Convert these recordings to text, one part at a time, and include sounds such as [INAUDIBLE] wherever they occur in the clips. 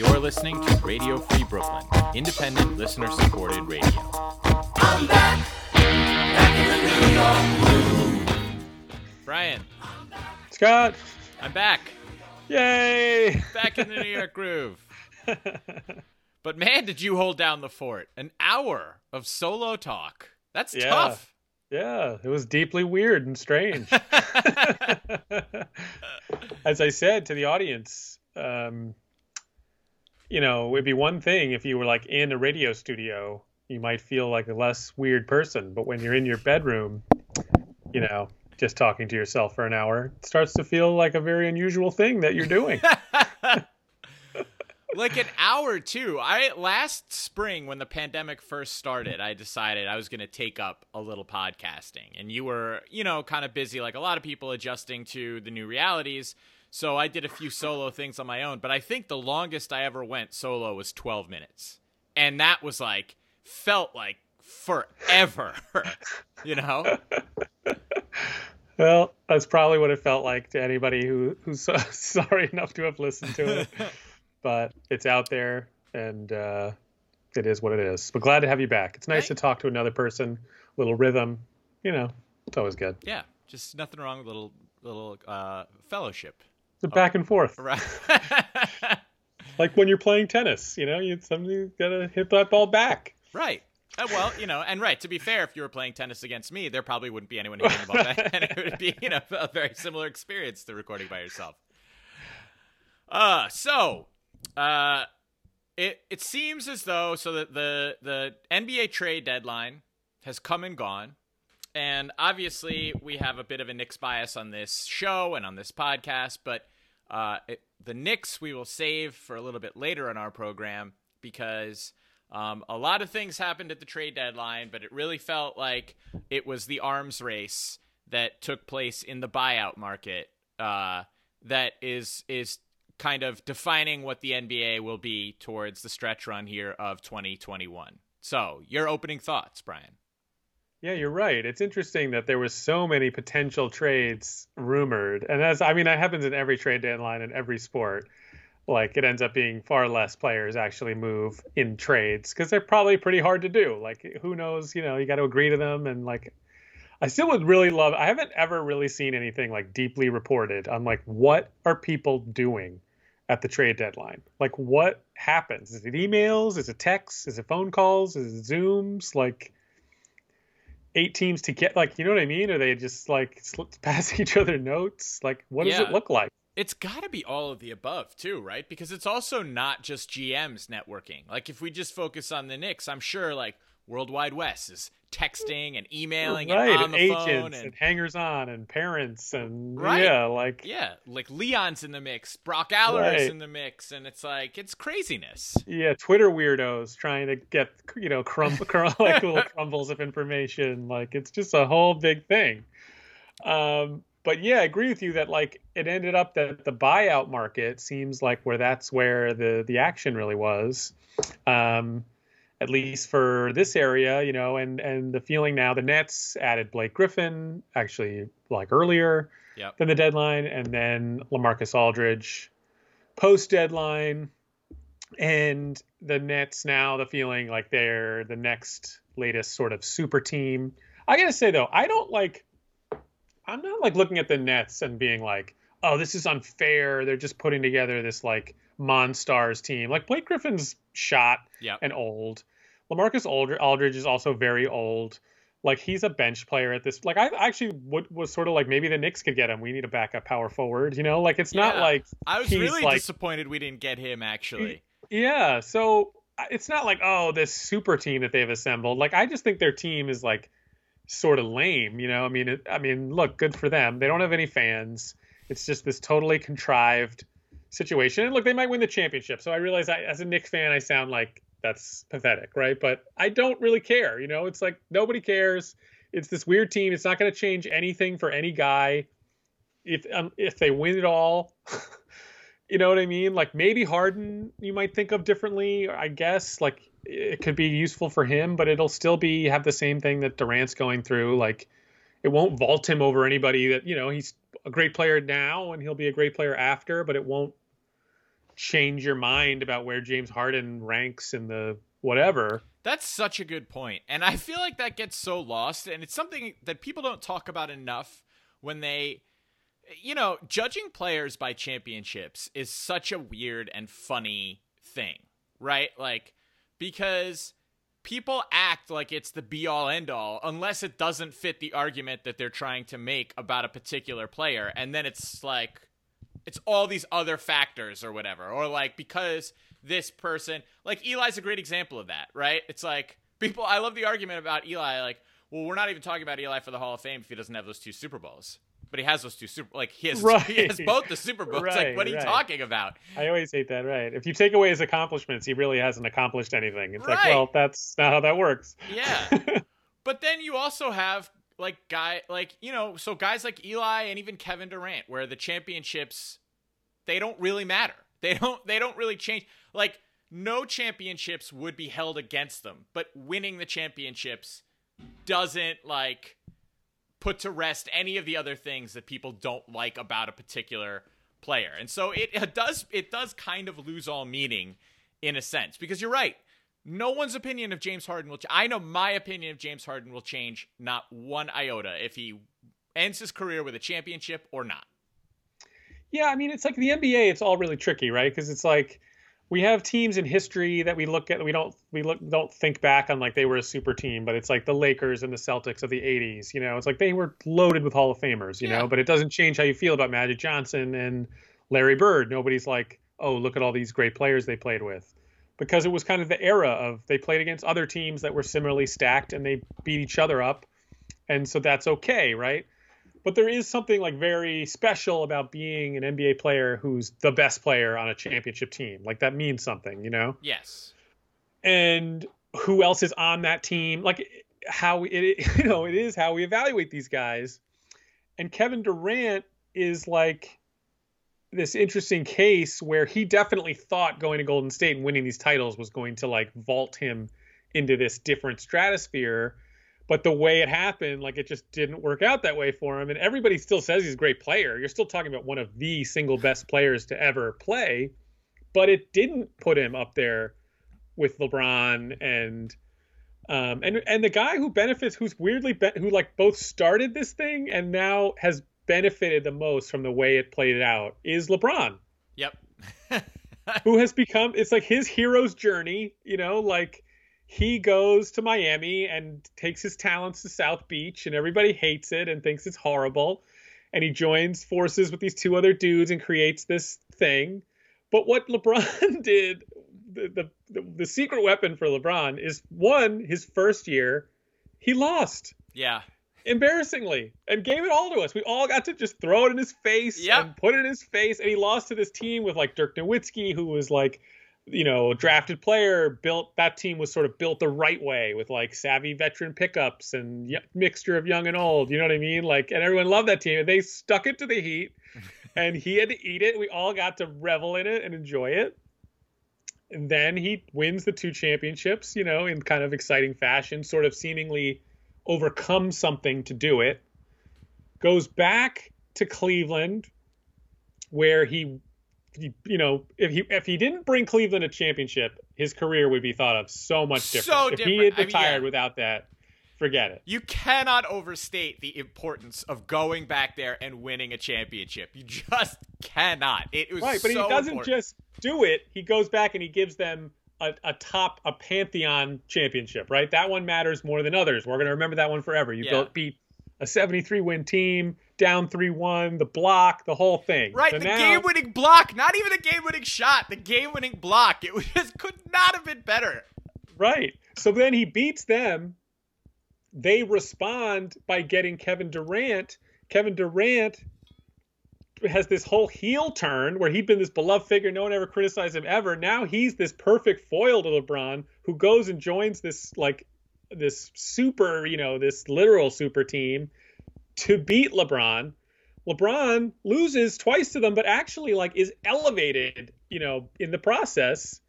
You're listening to Radio Free Brooklyn, independent, listener supported radio. I'm back, back in the New York groove. Brian, Scott, I'm back. yay! Back in the New York groove. [LAUGHS] But man, did you hold down the fort. An hour of solo talk. That's Yeah. tough. yeah, it was deeply weird and strange. [LAUGHS] [LAUGHS] As I said to the audience, um, you know, it'd be one thing if you were like in a radio studio, you might feel like a less weird person. But when you're in your bedroom, you know, just talking to yourself for an hour, it starts to feel like a very unusual thing that you're doing. [LAUGHS] [LAUGHS] like an hour too. I last spring when the pandemic first started, I decided I was going to take up a little podcasting, and you were, you know, kind of busy, like a lot of people adjusting to the new realities. So I did a few solo things on my own, but I think the longest I ever went solo was 12 minutes, and that was like felt like forever, [LAUGHS] you know. Well, that's probably what it felt like to anybody who who's [LAUGHS] sorry enough to have listened to it. [LAUGHS] but it's out there, and uh, it is what it is. But glad to have you back. It's nice to talk to another person. Little rhythm, you know, it's always good. Yeah, just nothing wrong with a little little uh, fellowship. The back and forth, Right. [LAUGHS] like when you're playing tennis. You know, you somebody's gotta hit that ball back. Right. Uh, well, you know, and right. To be fair, if you were playing tennis against me, there probably wouldn't be anyone hitting the ball back, [LAUGHS] and it would be, you know, a very similar experience to recording by yourself. Uh, so, uh, it it seems as though so that the the NBA trade deadline has come and gone, and obviously we have a bit of a Knicks bias on this show and on this podcast, but uh, it, the Knicks we will save for a little bit later in our program because. Um, a lot of things happened at the trade deadline, but it really felt like it was the arms race that took place in the buyout market uh, that is is kind of defining what the NBA will be towards the stretch run here of 2021. So, your opening thoughts, Brian? Yeah, you're right. It's interesting that there was so many potential trades rumored, and as I mean, that happens in every trade deadline in every sport. Like it ends up being far less players actually move in trades because they're probably pretty hard to do. Like who knows? You know, you got to agree to them, and like I still would really love. I haven't ever really seen anything like deeply reported on like what are people doing at the trade deadline? Like what happens? Is it emails? Is it texts? Is it phone calls? Is it Zooms? Like eight teams to get like you know what I mean? Are they just like sl- pass [LAUGHS] each other notes? Like what does it look like? It's got to be all of the above, too, right? Because it's also not just GMs networking. Like, if we just focus on the Knicks, I'm sure, like, World Wide Wes is texting and emailing right, and on the agents phone. and, And, hangers on and parents and Right. yeah, like yeah, like Leon's in the mix, Brock Aller's Right. in the mix, and it's like, it's craziness. yeah, Twitter weirdos trying to get you know crumb, [LAUGHS] crumb like little [LAUGHS] crumbles of information. Like it's just a whole big thing. Um, but yeah, I agree with you that like it ended up that the buyout market seems like where that's where the the action really was. Um, at least for this area, you know, and and the feeling now the Nets added Blake Griffin actually like earlier Yep. than the deadline, and then Lamarcus Aldridge post deadline, and the Nets now the feeling like they're the next latest sort of super team. I gotta say though, I don't like. I'm not like looking at the Nets and being like, oh, this is unfair. They're just putting together this like Monstars team. Like Blake Griffin's shot Yep. and old. Lamarcus Aldridge, is also very old. Like he's a bench player at this. Like I actually would, was sort of like maybe the Knicks could get him. We need a backup power forward. You know, like it's not like I was he's really like- disappointed we didn't get him, actually. yeah. So it's not like oh this super team that they've assembled. Like I just think their team is like sort of lame. You know, I mean, it, I mean, look, good for them. They don't have any fans. It's just this totally contrived situation. And look, they might win the championship. So I realize I, as a Knicks fan, I sound like that's pathetic, right? But I don't really care. You know, it's like nobody cares. It's this weird team. It's not going to change anything for any guy. If um, if they win it all, [LAUGHS] you know what I mean? Like maybe Harden, you might think of differently. I guess like it could be useful for him, but it'll still be have the same thing that Durant's going through. Like it won't vault him over anybody that you know he's a great player now and he'll be a great player after, but it won't change your mind about where James Harden ranks in the whatever. That's such a good point. And I feel like that gets so lost. And it's something that people don't talk about enough when they, you know, judging players by championships is such a weird and funny thing, right? Like, because people act like it's the be all end all unless it doesn't fit the argument that they're trying to make about a particular player. And then it's like, it's all these other factors or whatever. Or like, because this person. Like Eli's a great example of that, right? It's like people. I love the argument about Eli. Like, well, we're not even talking about Eli for the Hall of Fame if he doesn't have those two Super Bowls. But he has those two super. Like he has, Right. he has both the Super Bowls. Right, like, what are you right. talking about? I always hate that, right? If you take away his accomplishments, he really hasn't accomplished anything. It's like, well, that's not how that works. Yeah. [LAUGHS] but then you also have like guy like you know so guys like Eli and even Kevin Durant where the championships they don't really matter. [LAUGHS] They don't they don't really change like no championships would be held against them, but winning the championships doesn't like put to rest any of the other things that people don't like about a particular player. And so it, it does it does kind of lose all meaning in a sense because you're right. No one's opinion of James Harden will. Ch- I know my opinion of James Harden will change not one iota if he ends his career with a championship or not. Yeah, I mean, it's like the NBA. It's all really tricky, right? Because it's like we have teams in history that we look at. We don't we look don't think back on like they were a super team, but it's like the Lakers and the Celtics of the '80s. You know, it's like they were loaded with Hall of Famers. You Yeah. know, but it doesn't change how you feel about Magic Johnson and Larry Bird. Nobody's like, oh, look at all these great players they played with. Because it was kind of the era of they played against other teams that were similarly stacked and they beat each other up. And so that's okay, right? but there is something like very special about being an NBA player who's the best player on a championship team. Like that means something, you know? Yes. And who else is on that team? Like how it [LAUGHS] you know, it is how we evaluate these guys. And Kevin Durant is like this interesting case where he definitely thought going to Golden State and winning these titles was going to like vault him into this different stratosphere. But the way it happened like it just didn't work out that way for him. And everybody still says he's a great player. You're still talking about one of the single best players to ever play. But it didn't put him up there with LeBron and um and and the guy who benefits who's weirdly be- who like both started this thing and now has benefited the most from the way it played out is LeBron Yep. [LAUGHS] who has become it's like his hero's journey you know like he goes to miami and takes his talents to south beach and everybody hates it and thinks it's horrible and he joins forces with these two other dudes and creates this thing but what lebron [LAUGHS] did the, the the secret weapon for lebron is one his first year he lost yeah. Embarrassingly and gave it all to us. We all got to just throw it in his face Yep. and put it in his face. And he lost to this team with like Dirk Nowitzki, who was like, you know, a drafted player. Built that team was sort of built the right way with like savvy veteran pickups and y- mixture of young and old. You know what I mean? Like, and everyone loved that team. And they stuck it to the Heat, [LAUGHS] and he had to eat it. We all got to revel in it and enjoy it. And then he wins the two championships, you know, in kind of exciting fashion, sort of seemingly overcome something to do it. Goes back to Cleveland, where he, he- you know, if he if he didn't bring Cleveland a championship, his career would be thought of so much different. So if different. he had I mean, retired yeah. without that, forget it. You cannot overstate the importance of going back there and winning a championship. You just cannot. It was Right, but so he doesn't important. just do it. He goes back and he gives them a, a top, a pantheon championship. Right, that one matters more than others. We're gonna remember that one forever. You Yeah. built beat a 73 win team, down three one, the block, the whole thing. Right, So the now- game-winning block, not even a game-winning shot, the game-winning block. It just could not have been better. Right. So then he beats them. They respond by getting Kevin Durant. Kevin Durant has this whole heel turn where he'd been this beloved figure. No one ever criticized him ever. Now he's this perfect foil to LeBron who goes and joins this like this super, you know, this literal super team to beat LeBron. LeBron loses twice to them, but actually like is elevated, you know, in the process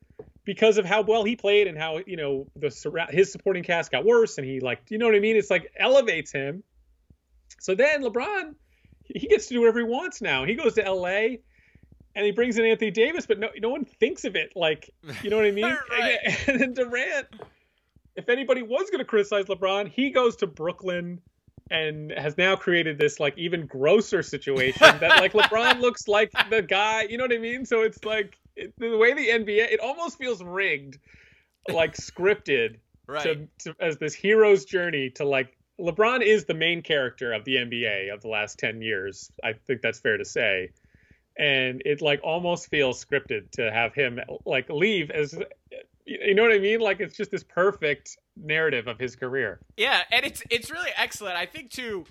because of how well he played and how you know the his supporting cast got worse and he like you know what I mean. It's like elevates him. So then LeBron, he gets to do whatever he wants now. He goes to L.A. and he brings in Anthony Davis, but no, no one thinks of it. Like, you know what I [LAUGHS] mean? Right. [LAUGHS] And then Durant, if anybody was going to criticize LeBron, he goes to Brooklyn and has now created this like even grosser situation that like LeBron [LAUGHS] looks like the guy. You know what I mean? So it's like it, the way the NBA, it almost feels rigged, like scripted Right. to, to as this hero's journey to like LeBron is the main character of the NBA of the last 10 years. I think that's fair to say. And it like almost feels scripted to have him like leave as you know what I mean? Like it's just this perfect narrative of his career. Yeah, and it's it's really excellent. I think too,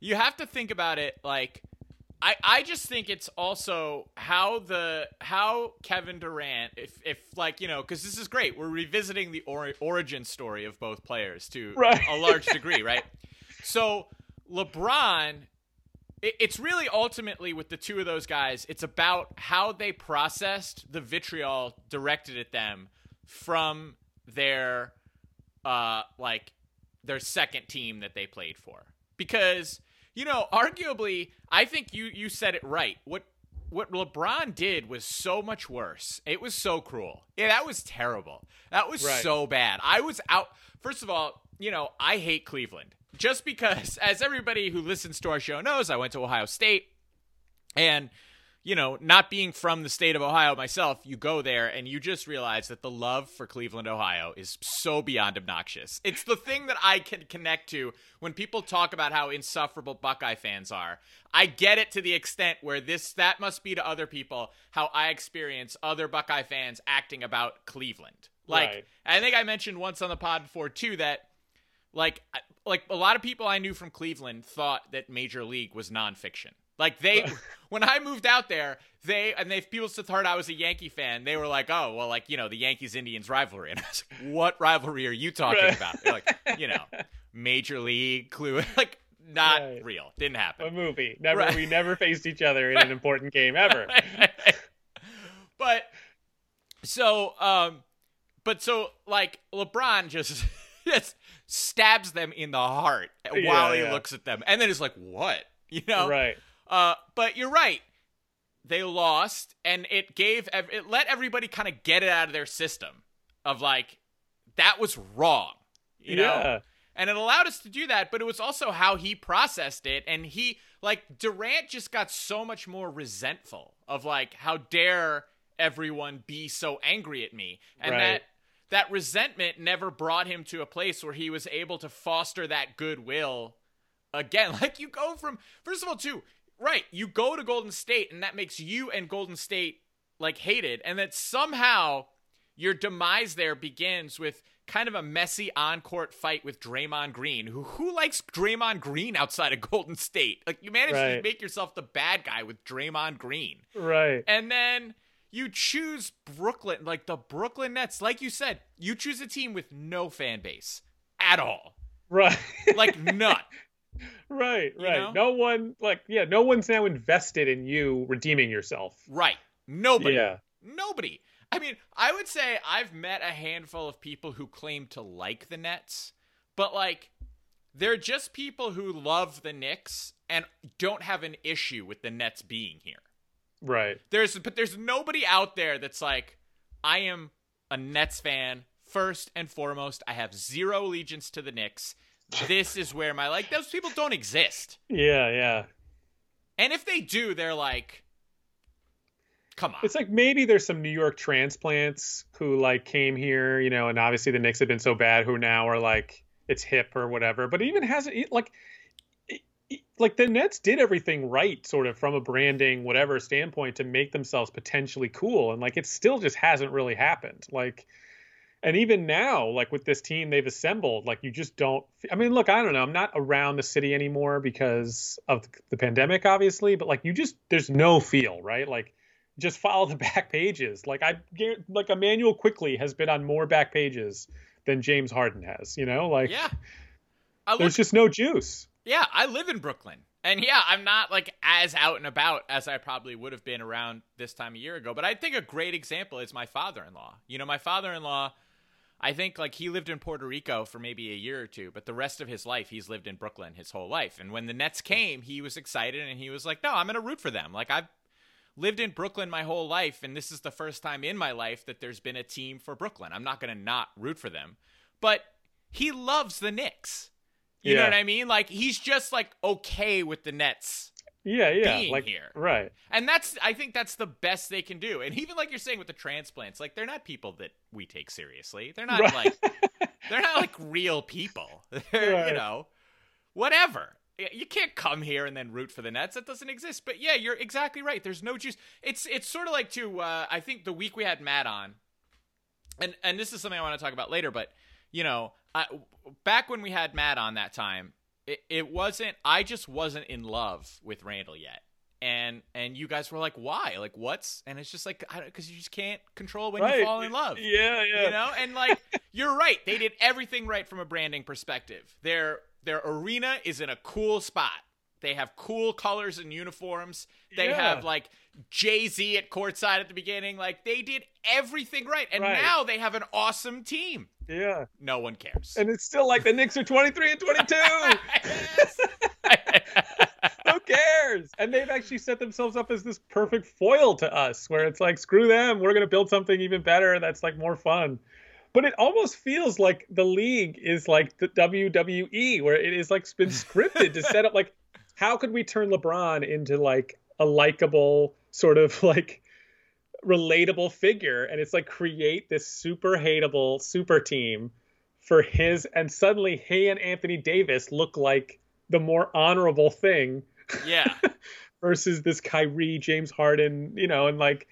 you have to think about it like I I just think it's also how the how Kevin Durant if if like you know because this is great. We're revisiting the or, origin story of both players to Right. a large degree right? So LeBron it, it's really ultimately with the two of those guys it's about how they processed the vitriol directed at them from their uh like their second team that they played for. Because you know arguably i think you you said it right. What what lebron did was so much worse. It was so cruel. Yeah that was terrible. That was Right. so bad. I was out first of all you know i hate cleveland. Just because as everybody who listens to our show knows i went to ohio state and you know, not being from the state of Ohio myself, you go there and you just realize that the love for Cleveland, Ohio is so beyond obnoxious. It's the thing that I can connect to when people talk about how insufferable Buckeye fans are. I get it to the extent where this that must be to other people how I experience other Buckeye fans acting about Cleveland. Like Right. I think I mentioned once on the pod before too that like like a lot of people I knew from Cleveland thought that Major League was nonfiction. Like they, [LAUGHS] when I moved out there, they and they people still thought I was a Yankee fan. They were like, "Oh, well, like you know the Yankees Indians rivalry," [LAUGHS] and I was like, "What rivalry are you talking Right. about?" They're like, you know, [LAUGHS] Major League, Clue, like not Right. real, didn't happen. A movie. Never Right. we never faced each other in an important game ever. but so um but so like LeBron just just stabs them in the heart Yeah, while he yeah. looks at them and then is like what you know Right. Uh but you're right. They lost and it gave it let everybody kind of get it out of their system of like that was wrong you know? And it allowed us to do that but it was also how he processed it and he like durant just got so much more resentful of like how dare everyone be so angry at me. And Right. that that resentment never brought him to a place where he was able to foster that goodwill again. [LAUGHS] Like you go from first of all too right you go to golden state and that makes you and golden state like hated and that somehow your demise there begins with kind of a messy on-court fight with Draymond Green. Who who likes Draymond Green outside of [LAUGHS] Golden State? Like you managed to make yourself the bad guy with Draymond Green. Right. And then you choose Brooklyn, like the Brooklyn Nets. Like you said, you choose a team with no fan base at all. Right. Like [LAUGHS] none. Right. You Right. know? No one like yeah, no one's now invested in you redeeming yourself. Right. Nobody. Yeah. Nobody. I mean, I would say I've met a handful of people who claim to like the Nets, but like they're just people who love the Knicks and don't have an issue with the Nets being here. Right. There's but there's nobody out there that's like I am a Nets fan first and foremost. I have zero allegiance to the Knicks. This is where my like those people don't exist. Yeah, yeah. And if they do, they're like come on. It's like maybe there's some New York transplants who like came here, you know, and obviously the Knicks have been so bad who now are like it's hip or whatever. But it even hasn't it- like like the Nets did everything right sort of from a branding whatever standpoint to make themselves potentially cool and like it still just hasn't really happened. Like and even now like with this team they've assembled like you just don't i mean look i don't know i'm not around the city anymore because of the pandemic obviously but like you just there's no feel right like just follow the [LAUGHS] back pages like i like Immanuel Quickley has been on more back pages than james harden has you know like yeah. I look there's just no juice Yeah, I live in Brooklyn. And yeah, I'm not like as out and about as I probably would have been around this time a year ago. But I think a great example is my father in law. You know, my father in law, I think like he lived in Puerto Rico for maybe a year or two, but the rest of his life he's lived in Brooklyn his whole life. And when the Nets came, he was excited and he was like, no, I'm going to root for them. Like I've lived in Brooklyn my whole life, and this is the first time in my life that there's been a team for Brooklyn. I'm not going to not root for them, but he loves the Knicks. You know what I mean? Like he's just like okay with the Nets. Yeah, yeah. being like here. right. And that's I think that's the best they can do. And even like you're saying with the transplants, like they're not people that we take seriously. They're not [LAUGHS] Right. like they're not like real people. [LAUGHS] They're, Right. you know, whatever. You can't come here and then root for the Nets. That doesn't exist. But yeah, you're exactly right. There's no juice. It's it's sort of like to uh, I think the week we had Matt on, and and this is something I want to talk about later. But you know, I, back when we had Matt on that time, it, it wasn't. I just wasn't in love with Randle yet. And and you guys were like, why? Like, what's? And it's just like, I don't because you just can't control when right. you fall in love Yeah, yeah. you know and like [LAUGHS] you're right they did everything right from a branding perspective their their arena is in a cool spot they have cool colors and uniforms they Yeah. have like jay-z at courtside at the beginning like they did everything right and Right. now they have an awesome team Yeah. no one cares And it's still like the Knicks are 23 and 22. [LAUGHS] Who cares? And they've actually set themselves up as this perfect foil to us, where it's like, screw them, we're going to build something even better that's like more fun. But it almost feels like the league is like the WWE, where it is like been scripted to set up like, how could we turn LeBron into like a likable sort of like relatable figure? And it's like create this super hateable super team for his, and suddenly he and Anthony Davis look like the more honorable thing yeah [LAUGHS] versus this Kyrie, James Harden, you know, and like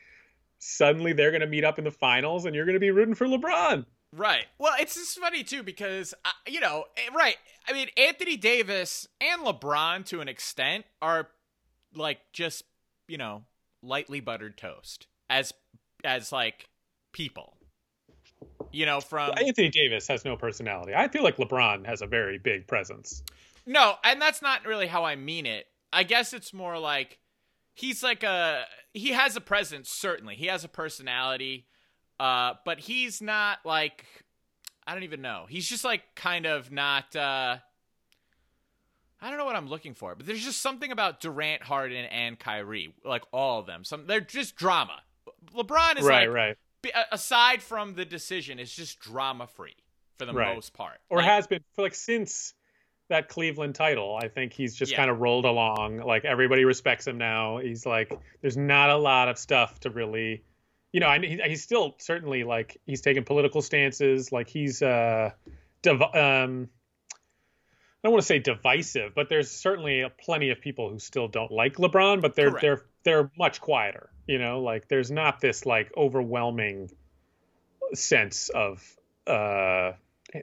suddenly they're going to meet up in the finals and you're going to be rooting for LeBron. Right. Well, it's just funny too because uh, you know, eh, right. I mean, Anthony Davis and LeBron to an extent are like just you know lightly buttered toast as as like people. You know, from Anthony Davis has no personality. I feel like LeBron has a very big presence. no, and that's not really how I mean it. I guess it's more like he's like a he has a presence certainly. He has a personality. Uh but he's not like I don't even know. He's just like kind of not uh I don't know what I'm looking for, but there's just something about Durant, Harden, and Kyrie, like all of them. Some they're just drama. LeBron is right, like right. aside from the decision, it's just drama free for the Right. most part. Or Like, has been for like since that Cleveland title. I think he's just Yeah. kind of rolled along. Like everybody respects him now. He's like, there's not a lot of stuff to really, you know. I he, he's still certainly like he's taking political stances. Like he's uh, div- um, I don't want to say divisive, but there's certainly plenty of people who still don't like LeBron, but they're Correct. they're they're much quieter. You know, like there's not this like overwhelming sense of uh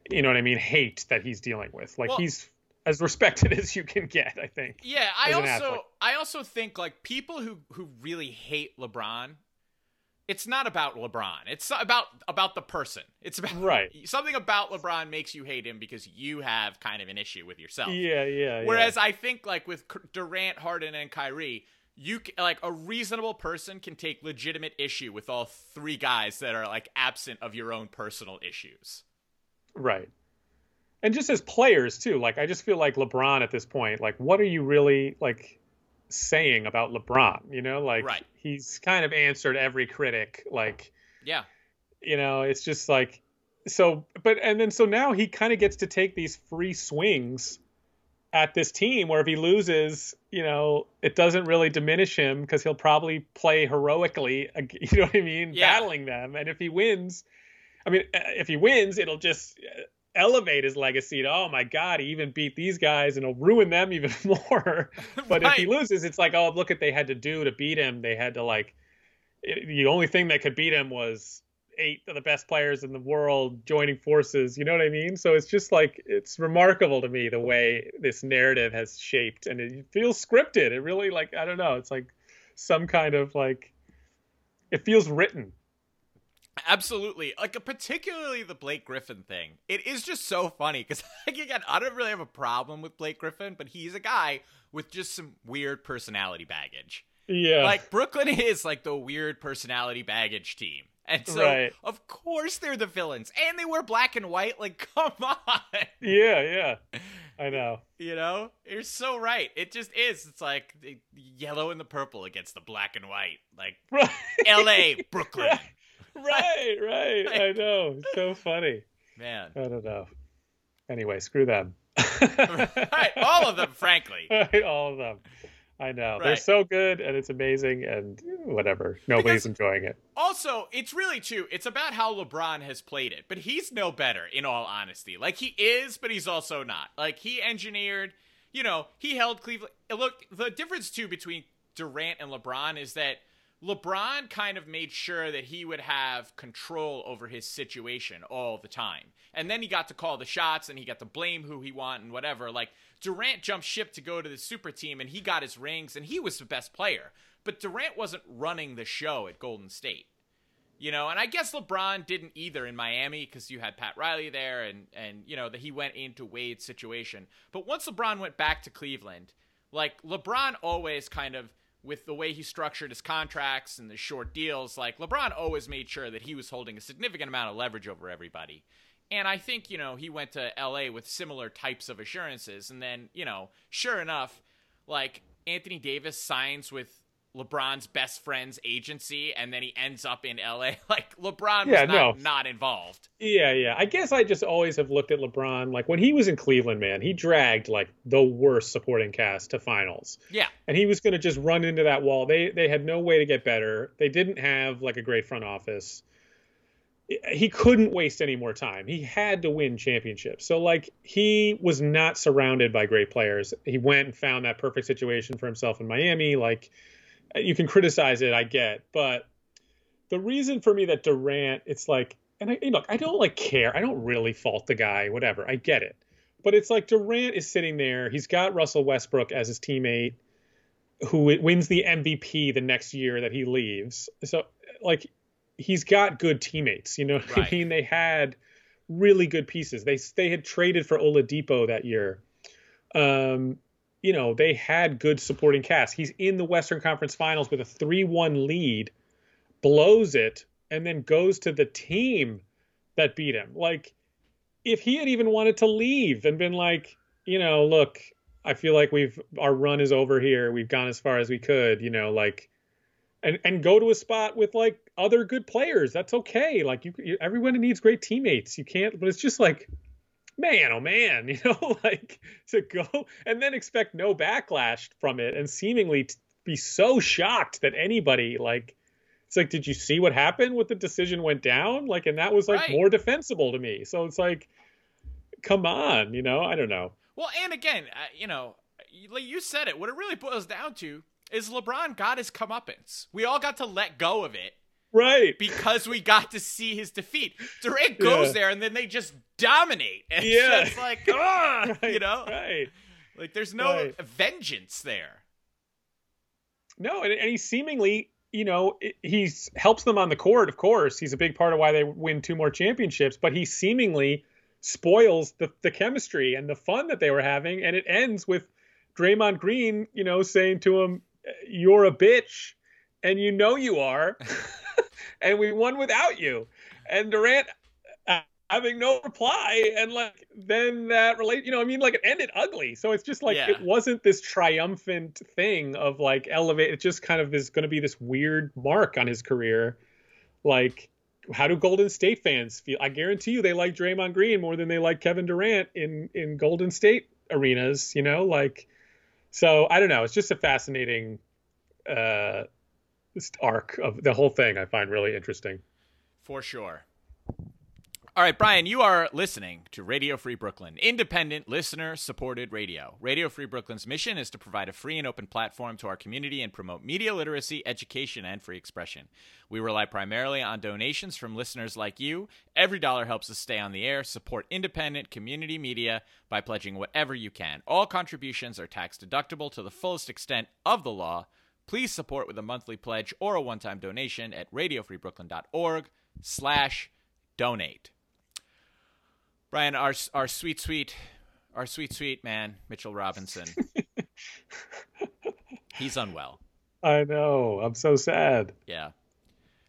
you know what I mean, hate that he's dealing with. Like Well- he's as respected [LAUGHS] as you can get, I think. Yeah, I also. I also think like people who who really hate LeBron, it's not about LeBron. It's about about the person. It's about Right. [LAUGHS] something about LeBron makes you hate him because you have kind of an issue with yourself. Yeah, yeah. yeah. Whereas I think like with Durant, Harden, and Kyrie, you like a reasonable person can take legitimate issue with all three guys that are like absent of your own personal issues. Right. And just as players too, like I just feel like LeBron at this point, like what are you really like saying about LeBron? You know, like Right. he's kind of answered every critic. Like, Yeah. you know, it's just like so but and then so now he kind of gets to take these free swings at this team where if he loses, you know, it doesn't really diminish him because he'll probably play heroically, [LAUGHS] you know what I mean, Yeah. battling them. And if he wins, I mean, uh, if he wins, it'll just uh, elevate his legacy to, oh my God, he even beat these guys and it'll ruin them [LAUGHS] even more. [LAUGHS] but if he loses, it's like, oh, look what they had to do to beat him. They had to, like, it, the only thing that could beat him was eight of the best players in the world joining forces. You know what I mean? So it's just like, it's remarkable to me the way this narrative has shaped and it feels scripted. It really, like, I don't know, it's like some kind of like, it feels written. Absolutely. Like, uh, particularly the Blake Griffin thing. It is just so funny because, [LAUGHS] like, again, I don't really have a problem with Blake Griffin, but he's a guy with just some weird personality baggage. Yeah. Like, Brooklyn is like the weird personality baggage team. And so, Right. of course, they're the villains. And they wear black and white. Like, [LAUGHS] come on. yeah, yeah. I know. You know, you're so right. It just is. It's like the yellow and the purple against the black and white. Like [LAUGHS] Right. L.A., [LAUGHS] Brooklyn. right, right. I know. So funny. Man, I don't know. Anyway, screw them. right, all of them, frankly. Right, all of them. I know. They're so good and it's amazing and whatever. Nobody's Because- enjoying it. Also, it's really too. It's about how LeBron has played it, but he's no better. In all honesty, like he is, but he's also not. Like he engineered. You know, he held Cleveland. Look, the difference too between Durant and LeBron is that LeBron kind of made sure that he would have control over his situation all the time. And then he got to call the shots and he got to blame who he want and whatever. Like Durant jumped ship to go to the super team and he got his rings and he was the best player. But Durant wasn't running the show at Golden State. You know, and I guess LeBron didn't either in Miami because you had Pat Riley there and and you know that he went into Wade's situation. But once LeBron went back to Cleveland, like LeBron always kind of with the way he structured his contracts and the short deals, like LeBron always made sure that he was holding a significant amount of leverage over everybody. And I think, you know, he went to LA with similar types of assurances. And then, you know, sure enough, like Anthony Davis signs with LeBron's best friend's agency and then he ends up in LA. [LAUGHS] Like LeBron was Yeah, not, no. not involved. Yeah, yeah. I guess I just always have looked at LeBron like when he was in Cleveland, man, he dragged like the worst supporting cast to finals. Yeah. And he was going to just run into that wall. They they had no way to get better. They didn't have like a great front office. He couldn't waste any more time. He had to win championships. So like he was not surrounded by great players. He went and found that perfect situation for himself in Miami. Like you can criticize it, I get, but the reason for me that Durant, it's like, and I, look, I don't like care. I don't really fault the guy, whatever. I get it. But it's like Durant is sitting there. He's got Russell Westbrook as his teammate who wins the MVP the next year that he leaves. So, like, he's got good teammates. You know what Right. I mean? They had really good pieces. They they had traded for Oladipo that year. Um, you know, they had good supporting cast. He's in the Western Conference Finals with a 3-1 lead, blows it, and then goes to the team that beat him. Like, if he had even wanted to leave and been like, you know, look, I feel like we've our run is over here. We've gone as far as we could, you know, like and and go to a spot with like other good players. That's okay. Like you, you everyone needs great teammates. You can't but it's just like man, oh man, [LAUGHS] you know, like to go and then expect no backlash from it and seemingly t- be so shocked that anybody like it's like did you see what happened what the decision went down like and that was like Right. more defensible to me so it's like come on you know i don't know Well, and again, uh, you know, like you said it. What it really boils down to is LeBron got his comeuppance. We all got to let go of it right because we got to see his defeat. Durant goes Yeah. there and then they just dominate. And Yeah. it's like, [LAUGHS] ah, right, you know, right like there's no Right. vengeance there. no and, and he seemingly you know he helps them on the court of course he's a big part of why they win two more championships but he seemingly spoils the, the chemistry and the fun that they were having and it ends with Draymond Green you know saying to him you're a bitch and you know you are [LAUGHS] and we won without you. And Durant uh, having no reply and like then that relate you know I mean like it ended ugly. So it's just like Yeah. it wasn't this triumphant thing of like elevate it just kind of is going to be this weird mark on his career. Like how do Golden State fans feel? I guarantee you they like Draymond Green more than they like Kevin Durant in in Golden State arenas you know like so I don't know. It's just a fascinating uh arc of the whole thing I find really interesting For sure. All right, Brian, you are listening to Radio Free Brooklyn, independent, listener supported radio. Radio Free Brooklyn's mission is to provide a free and open platform to our community and promote media literacy, education, and free expression. We rely primarily on donations from listeners like you. Every dollar helps us stay on the air. Support independent community media by pledging whatever you can. All contributions are tax deductible to the fullest extent of the law. Please support with a monthly pledge or a one-time donation at radiofreebrooklyn.org slash donate. Brian, our our sweet sweet our sweet sweet man, Mitchell Robinson. [LAUGHS] He's unwell. I know I'm so sad Yeah.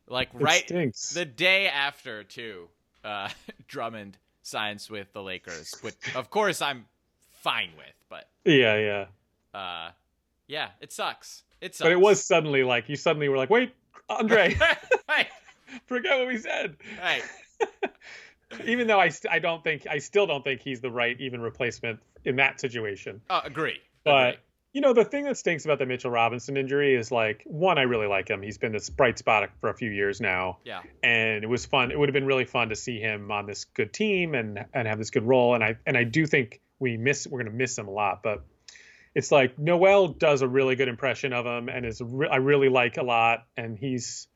Like It right stinks. the day after too, uh [LAUGHS] Drummond signs with the Lakers. Which of course I'm fine with. But Yeah, yeah. uh, yeah, it sucks. It sucks. But it was suddenly like you suddenly were like, wait, Andre, [LAUGHS] right, [LAUGHS] forget what we said. right. [LAUGHS] Even though I, st- I don't think I still don't think he's the right even replacement in that situation. Uh, agree. But Agree. you know, the thing that stinks about the Mitchell Robinson injury is like one, I really like him. He's been this bright spot for a few years now, yeah, and it was fun. It would have been really fun to see him on this good team and and have this good role. And I and I do think we miss we're gonna miss him a lot, but. It's like Noel does a really good impression of him, and is re- I really like a lot, and he's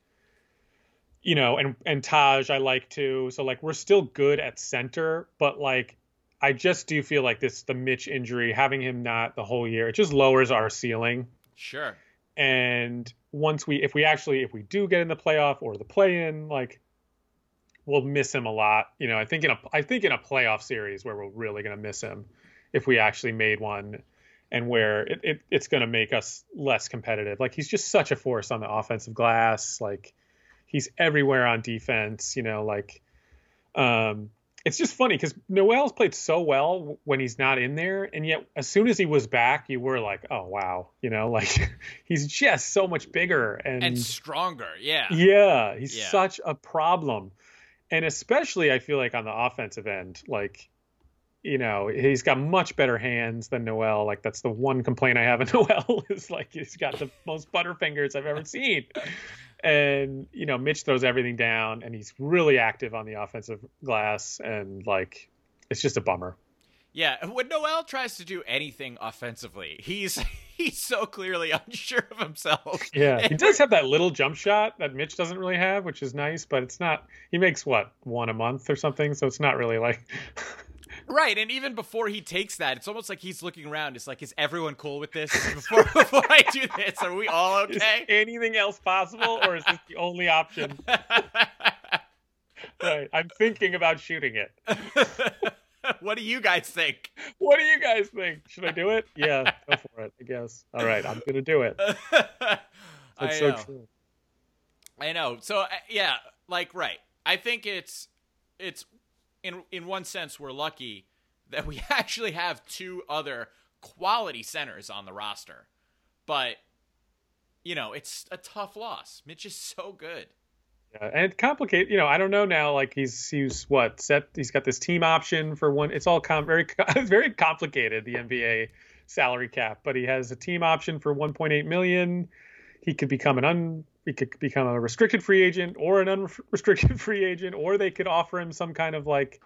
you know, and and Taj I like too. So like we're still good at center, but like I just do feel like this the Mitch injury, having him not the whole year, it just lowers our ceiling. sure. And once we if we actually if we do get in the playoff or the play in, like we'll miss him a lot. You know, I think in a I think in a playoff series where we're really gonna miss him if we actually made one and where it, it it's gonna make us less competitive. Like he's just such a force on the offensive glass. Like he's everywhere on defense, you know, like um it's just funny because Noel's played so well when he's not in there, and yet as soon as he was back, you were like, "Oh wow," you know, [LAUGHS] like he's just so much bigger and, And stronger. Yeah. yeah, he's Yeah. such a problem, and especially I feel like on the offensive end, like you know, he's got much better hands than Noel. Like that's the one complaint I have of [LAUGHS] Noel is like he's got the most butterfingers I've ever seen. And you know, Mitch throws everything down, and he's really active on the offensive glass, and like it's just a bummer. Yeah, when Noel tries to do anything offensively, he's [LAUGHS] he's so clearly [LAUGHS] unsure of himself. Yeah, he does have that little jump shot that Mitch doesn't really have, which is nice, but it's not. He makes what one a month or something, so it's not really like. Right, and even before he takes that, it's almost like he's looking around. It's like, is everyone cool with this? [LAUGHS] Before before I do this, are we all Is okay? anything else possible, or is this the only option? [LAUGHS] Right, I'm thinking about shooting it. [LAUGHS] what do you guys think? What do you guys think? Should I do it? Yeah, go for it. I guess. All right, I'm gonna do it. I That's so know. true. I know. So uh, yeah, like right. I think it's it's in in one sense we're lucky that we [LAUGHS] actually have two other quality centers on the roster. But you know, it's a tough loss. Mitch is so good. Yeah, and complicate. You know, I don't know now. Like he's he's what set? He's got this team option for one. It's all com- very [LAUGHS] very complicated. The NBA salary cap, but he has a team option for 1.8 million. He could become an un. He could become a restricted free agent or an unrestricted [LAUGHS] free agent, or they could offer him some kind of like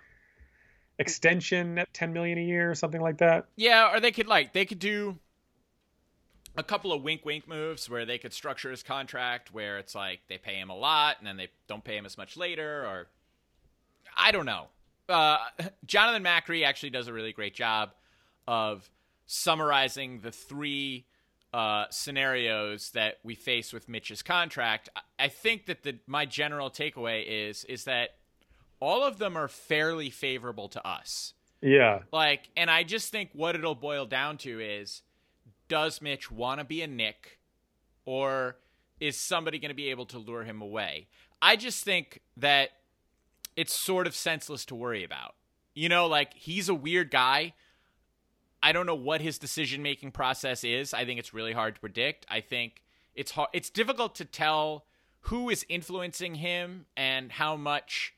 extension at 10 million a year or something like that. Yeah, or they could like they could do a couple of wink wink moves where they could structure his contract where it's like they pay him a lot and then they don't pay him as much later or I don't know. Uh, [LAUGHS] Jonathan Macri actually does a really great job of summarizing the three uh, scenarios that we face with Mitch's contract. I- think that the my general takeaway is is that all of them are fairly favorable to us. Yeah, Like, and I just think what it'll boil down to is does Mitch want to be a Knick or is somebody going to be able to lure him away? I just think that it's sort of senseless to worry about. You know, like he's a weird guy. I don't know what his decision making process is. I think it's really hard to predict. I think it's hard it's difficult to tell who is influencing him and how much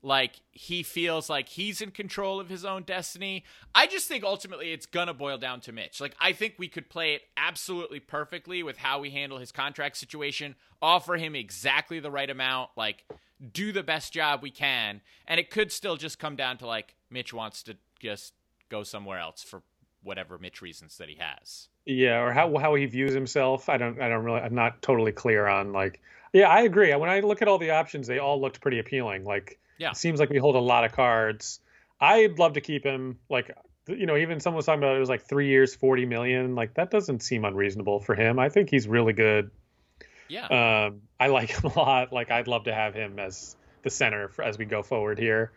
like he feels like he's in control of his own destiny. I just think ultimately it's gonna boil down to Mitch. Like I think we could play it absolutely perfectly with how we handle his contract situation, offer him exactly the right amount, like do the best job we can, and it could still just come down to like Mitch wants to just go somewhere else for whatever Mitch reasons that he has. Yeah, or how how he views himself. I don't I don't really I'm not totally clear on like yeah, I agree. When I look at all the options, they all looked pretty appealing. Like Yeah. it seems like we hold a lot of cards. I'd love to keep him like you know, even someone was talking about it was like three years, forty million. Like that doesn't seem unreasonable for him. I think he's really good. Yeah. Um, I like him [LAUGHS] a lot. Like I'd love to have him as the center for, as we go forward here.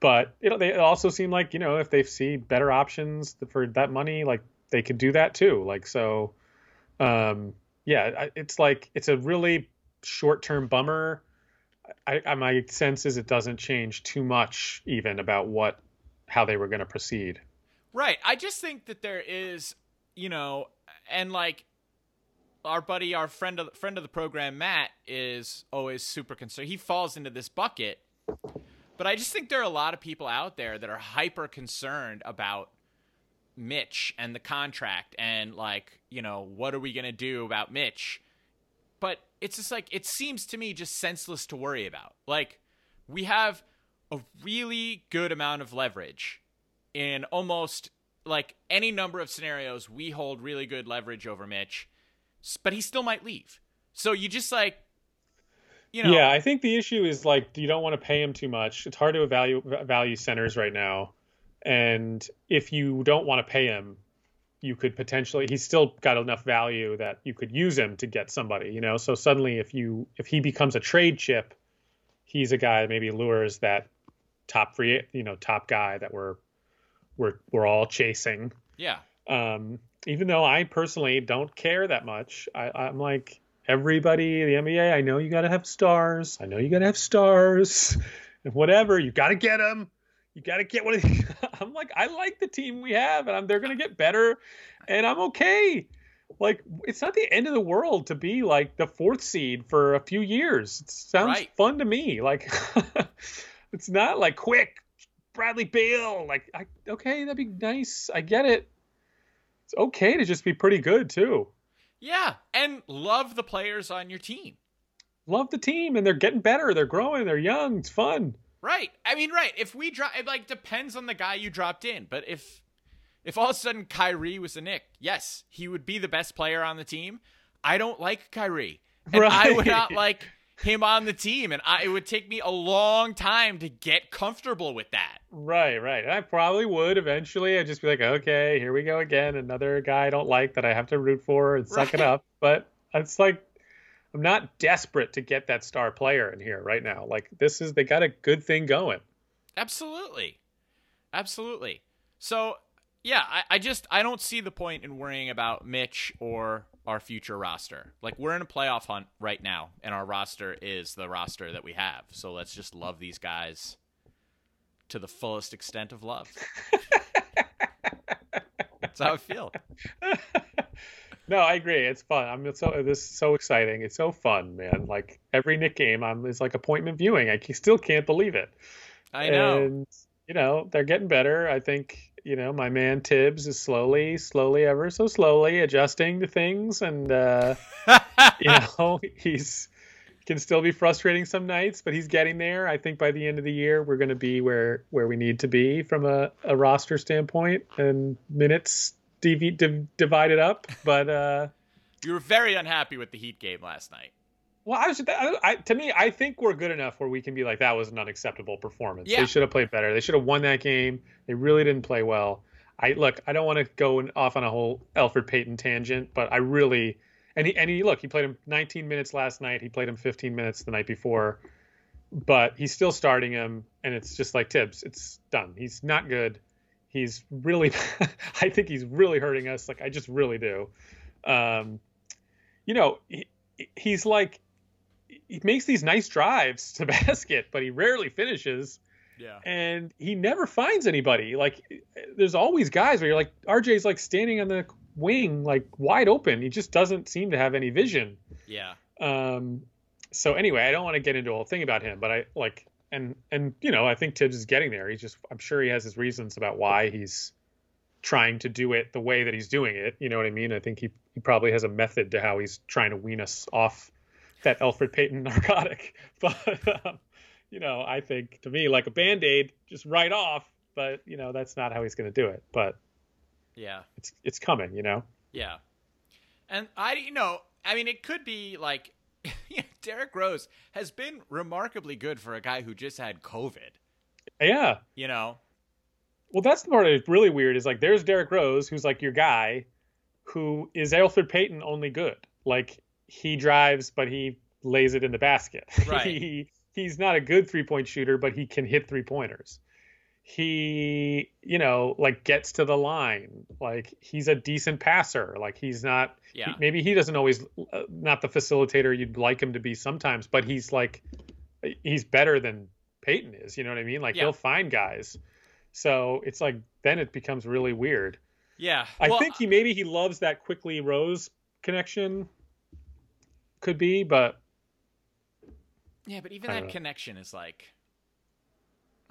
But it, they also seem like you know if they see better options for that money, like they could do that too. Like so, um, yeah, it's like it's a really short-term bummer. I, I my sense is it doesn't change too much even about what how they were going to proceed. Right. I just think that there is, you know, and like our buddy, our friend of friend of the program, Matt, is always super concerned. He falls into this bucket, but I just think there are a lot of people out there that are hyper concerned about Mitch and the contract and like, you know, what are we gonna do about Mitch? But it's just like it seems to me just senseless to worry about. Like we have a really good amount of leverage in almost like any number of scenarios. We hold really good leverage over Mitch, but he still might leave. So you just like, you know, Yeah, I think the issue is like you don't want to pay him too much. It's hard to evaluate value centers right now, and if you don't want to pay him, you could potentially he's still got enough value that you could use him to get somebody. You know, so suddenly if you if he becomes a trade chip, he's a guy that maybe lures that top free you know top guy that we're we're we're all chasing. yeah, Um, even though I personally don't care that much, I, I'm like everybody, the NBA. I know you got to have stars. I know you got to have stars, and [LAUGHS] whatever you got to get them. You got to get one of these. [LAUGHS] I'm like, I like the team we have, and I'm, they're gonna get better, and I'm okay. Like, it's not the end of the world to be like the fourth seed for a few years. It sounds Right. fun to me. Like, [LAUGHS] it's not like quick Bradley Beal. Like, I, okay, that'd be nice. I get it it's okay to just be pretty good too. Yeah, and love the players on your team. Love the team and they're getting better. They're growing. They're young. It's fun. Right. I mean, right. If we drop, it like depends on the guy you dropped in. But if if all of a sudden Kyrie was a Knick, yes, he would be the best player on the team. I don't like Kyrie, and I would not like him on the team, and I, it would take me a long time to get comfortable with that. Right, right. And I probably would eventually. I'd just be like, okay, here we go again. Another guy I don't like that I have to root for and suck it up. But it's like I'm not desperate to get that star player in here right now. Like this is they got a good thing going. Absolutely, absolutely. So yeah, I, I just I don't see the point in worrying about Mitch or our future roster. Like we're in a playoff hunt right now, and our roster is the roster that we have. So let's just love these guys to the fullest extent of love. [LAUGHS] That's how I feel. [LAUGHS] No, I agree. It's fun. I'm so this is so exciting. It's so fun, man. Like every Knick game, I'm it's like appointment viewing. I still can't believe it. I know. And you know, they're getting better. I think, you know, my man Thibs is slowly, slowly, ever so slowly adjusting to things and uh [LAUGHS] you know, he's can still be frustrating some nights, but he's getting there. I think by the end of the year we're gonna be where where we need to be from a, a roster standpoint and minutes div- div- divided up. But uh you were very unhappy with the Heat game last night. Well, I was I, to me, I think we're good enough where we can be like that was an unacceptable performance. Yeah. They should have played better. They should have won that game. They really didn't play well. I look, I don't want to go off on a whole Elfrid Payton tangent, but I really and he and he look, he played him 19 minutes last night. He played him 15 minutes the night before, but he's still starting him, and it's just like Thibs. It's done. He's not good. He's really, [LAUGHS] I think he's really hurting us. Like I just really do. Um, you know, he, he's like he makes these nice drives to [LAUGHS] basket, but he rarely finishes, Yeah. and he never finds anybody. Like, there's always guys where you're like, RJ's like standing on the wing, like wide open. He just doesn't seem to have any vision. Yeah. Um, so anyway, I don't want to get into a whole thing about him, but I like, and and you know, I think Thibs is getting there. He's just, I'm sure he has his reasons about why he's trying to do it the way that he's doing it. You know what I mean? I think he he probably has a method to how he's trying to wean us off that Elfrid Payton [LAUGHS] narcotic. [LAUGHS] But um, you know, I think to me, like a band aid, just right off. But you know, that's not how he's going to do it. But Yeah. it's it's coming. You know. Yeah. And I, you know, I mean, it could be like, you know, Derrick Rose has been remarkably good for a guy who just had COVID. Yeah. You know, Well, that's the part that's really weird. Is like there's Derrick Rose, who's like your guy, who is Elfrid Payton only good. Like he drives, but he lays it in the basket. [LAUGHS] Right. he he's not a good three point shooter, but he can hit three pointers. He, you know, like gets to the line. Like he's a decent passer. Like he's not. yeah, Maybe he doesn't always, uh, not the facilitator you'd like him to be sometimes, but he's like, he's better than Payton is. You know what I mean? Like Yeah. he'll find guys. So it's like then it becomes really weird. Yeah. I well, think he maybe he loves that Quickley Rose connection. Could be, but Yeah, but even that know. connection is like,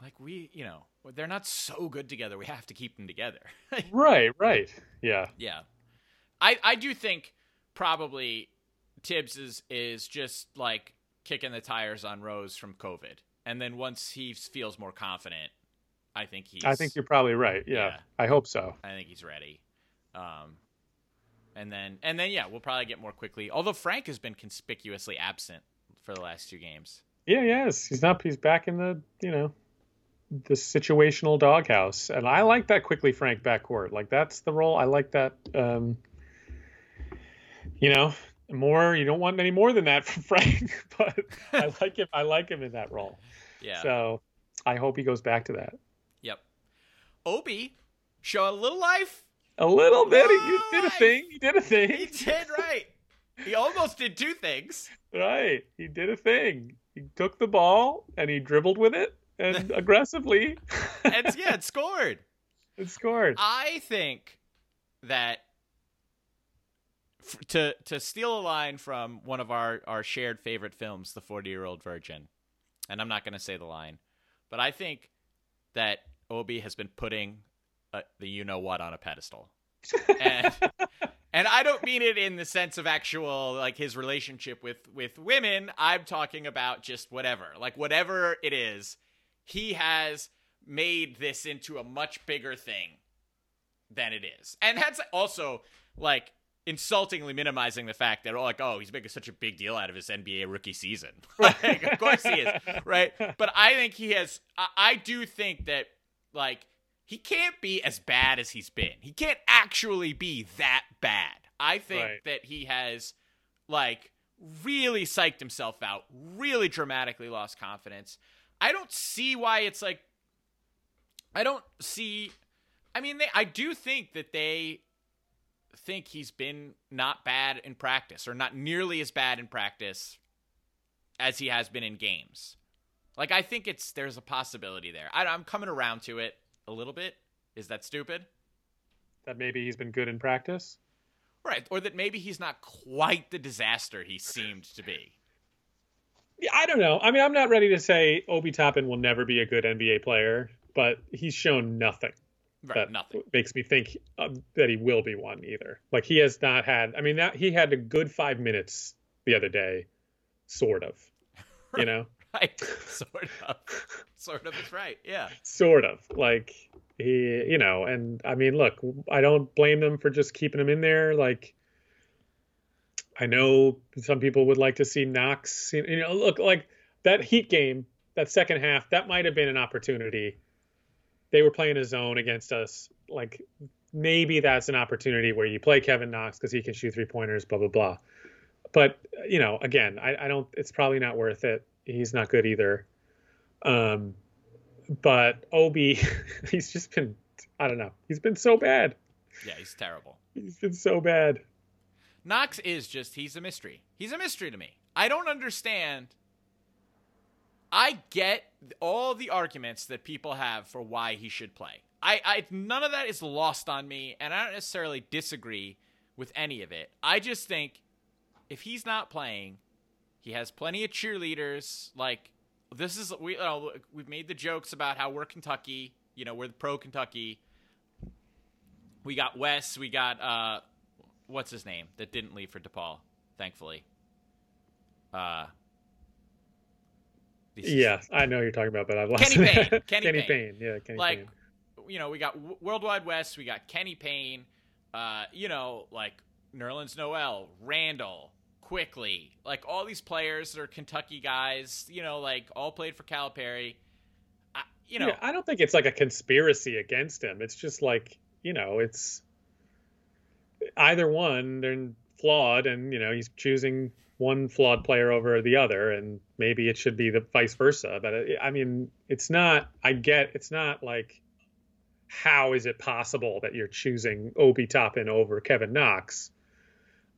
like we, you know, they're not so good together. We have to keep them together. [LAUGHS] right, right, yeah, yeah, I I do think probably Thibs is is just like kicking the tires on Rose from COVID, and then once he feels more confident, I think he's. I think you're probably right. Yeah, Yeah. I hope so. I think he's ready. Um, and then and then yeah, we'll probably get more Quickley. Although Frank has been conspicuously absent for the last two games. Yeah, yes, he's not. He's back in the you know the situational doghouse, and I like that Quickley Frank backcourt. Like that's the role. I like that. Um, you know, more. You don't want any more than that from [LAUGHS] Frank, but I [LAUGHS] like him. I like him in that role. Yeah. So I hope he goes back to that. Yep. Obi show a little life. A little bit. He did a thing. He did a thing. He did right. He almost did two things. [LAUGHS] Right. He did a thing. He took the ball and he dribbled with it and [LAUGHS] aggressively And yeah, it [LAUGHS] scored. It scored. I think that f- to to steal a line from one of our our shared favorite films, The 40-Year-Old Virgin. And I'm not going to say the line, but I think that Obi has been putting uh, the you know what on a pedestal. [LAUGHS] and and I don't mean it in the sense of actual like his relationship with with women. I'm talking about just whatever, like whatever it is. He has made this into a much bigger thing than it is, and that's also like insultingly minimizing the fact that like oh he's making such a big deal out of his NBA rookie season. [LAUGHS] like of course he is, right? [LAUGHS] But I think he has. I, I do think that like he can't be as bad as he's been. He can't actually be that bad. I think Right. that he has like really psyched himself out, really dramatically lost confidence. I don't see why it's like I don't see I mean they I do think that they think he's been not bad in practice or not nearly as bad in practice as he has been in games. Like I think it's there's a possibility there. I, I'm coming around to it a little bit. Is that stupid? that maybe he's been good in practice. Right, or that maybe he's not quite the disaster he seemed to be. Yeah, I don't know. I mean, I'm not ready to say Obi Toppin will never be a good NBA player, but he's shown nothing Right, that nothing. makes me think uh, that he will be one either. Like he has not had. I mean, that he had a good five minutes the other day, sort of. You [LAUGHS] know, Right, [LAUGHS] sort of. Sort of is right. Yeah. sort of. Like he, you know, and I mean, look, I don't blame them for just keeping him in there. Like. I know some people would like to see Knox. You know, look like that Heat game, that second half, that might have been an opportunity. They were playing a zone against us. Like maybe that's an opportunity where you play Kevin Knox because he can shoot three pointers, blah blah blah. But you know, again, I, I don't. It's probably not worth it. He's not good either. Um, but Obi, [LAUGHS] he's just been. I don't know. He's been so bad. Yeah, he's terrible. He's been so bad. Knox is just he's a mystery. He's a mystery to me. I don't understand. I get all the arguments that people have for why he should play. I, I none of that is lost on me, and I don't necessarily disagree with any of it. I just think if he's not playing, he has plenty of cheerleaders. Like this is we uh, we've made the jokes about how we're Kentucky. You know, we're the pro Kentucky. We got Wes. We got uh, what's his name that didn't leave for DePaul, thankfully. Uh, Yeah, I know you're talking about, but I've lost Kenny. Payne. [LAUGHS] Kenny Kenny Payne. Payne. Yeah, Kenny like Payne. you know we got W- World Wide Wes, we got Kenny Payne, uh, you know like Nerlens Noel, Randle, Quickley, like all these players that are Kentucky guys, you know, like all played for Calipari. I, you know, yeah, I don't think it's like a conspiracy against him. It's just like you know, it's either one. They're flawed, and you know, he's choosing one flawed player over the other, and maybe it should be the vice versa. But it, I mean, it's not. I get it's not like how is it possible that you're choosing Obi Toppin over Kevin Knox?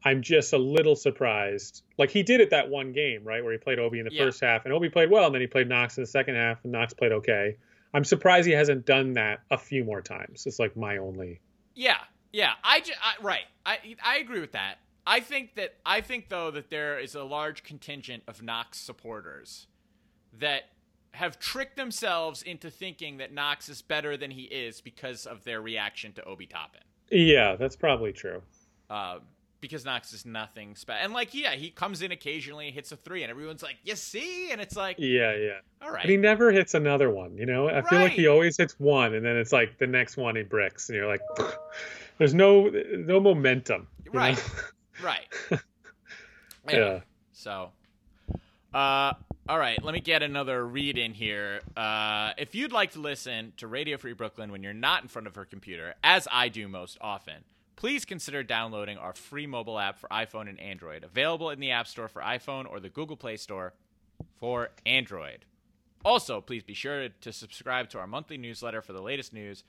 I'm just a little surprised. Like he did it that one game, right, where he played Obi in the Yeah. first half, and Obi played well, and then he played Knox in the second half, and Knox played okay. I'm surprised he hasn't done that a few more times. It's like my only. Yeah, yeah. I, ju- I right. I I agree with that. I think that I think though that there is a large contingent of Knox supporters that have tricked themselves into thinking that Knox is better than he is because of their reaction to Obi Toppin. Yeah, that's probably true. Um, because Knox is nothing special, and like yeah, he comes in occasionally, hits a three, and everyone's like, "You see," and it's like, Yeah, yeah. all right, But he never hits another one. You know, I feel like he always hits one, and then it's like the next one he bricks, and you're like, [LAUGHS] there's no no momentum. know? Right. [LAUGHS] right. Yeah. So, uh, all right, let me get another read in here. Uh, if you'd like to listen to Radio Free Brooklyn when you're not in front of her computer, as I do most often, please consider downloading our free mobile app for iPhone and Android, available in the App Store for iPhone or the Google Play Store for Android. Also, please be sure to subscribe to our monthly newsletter for the latest news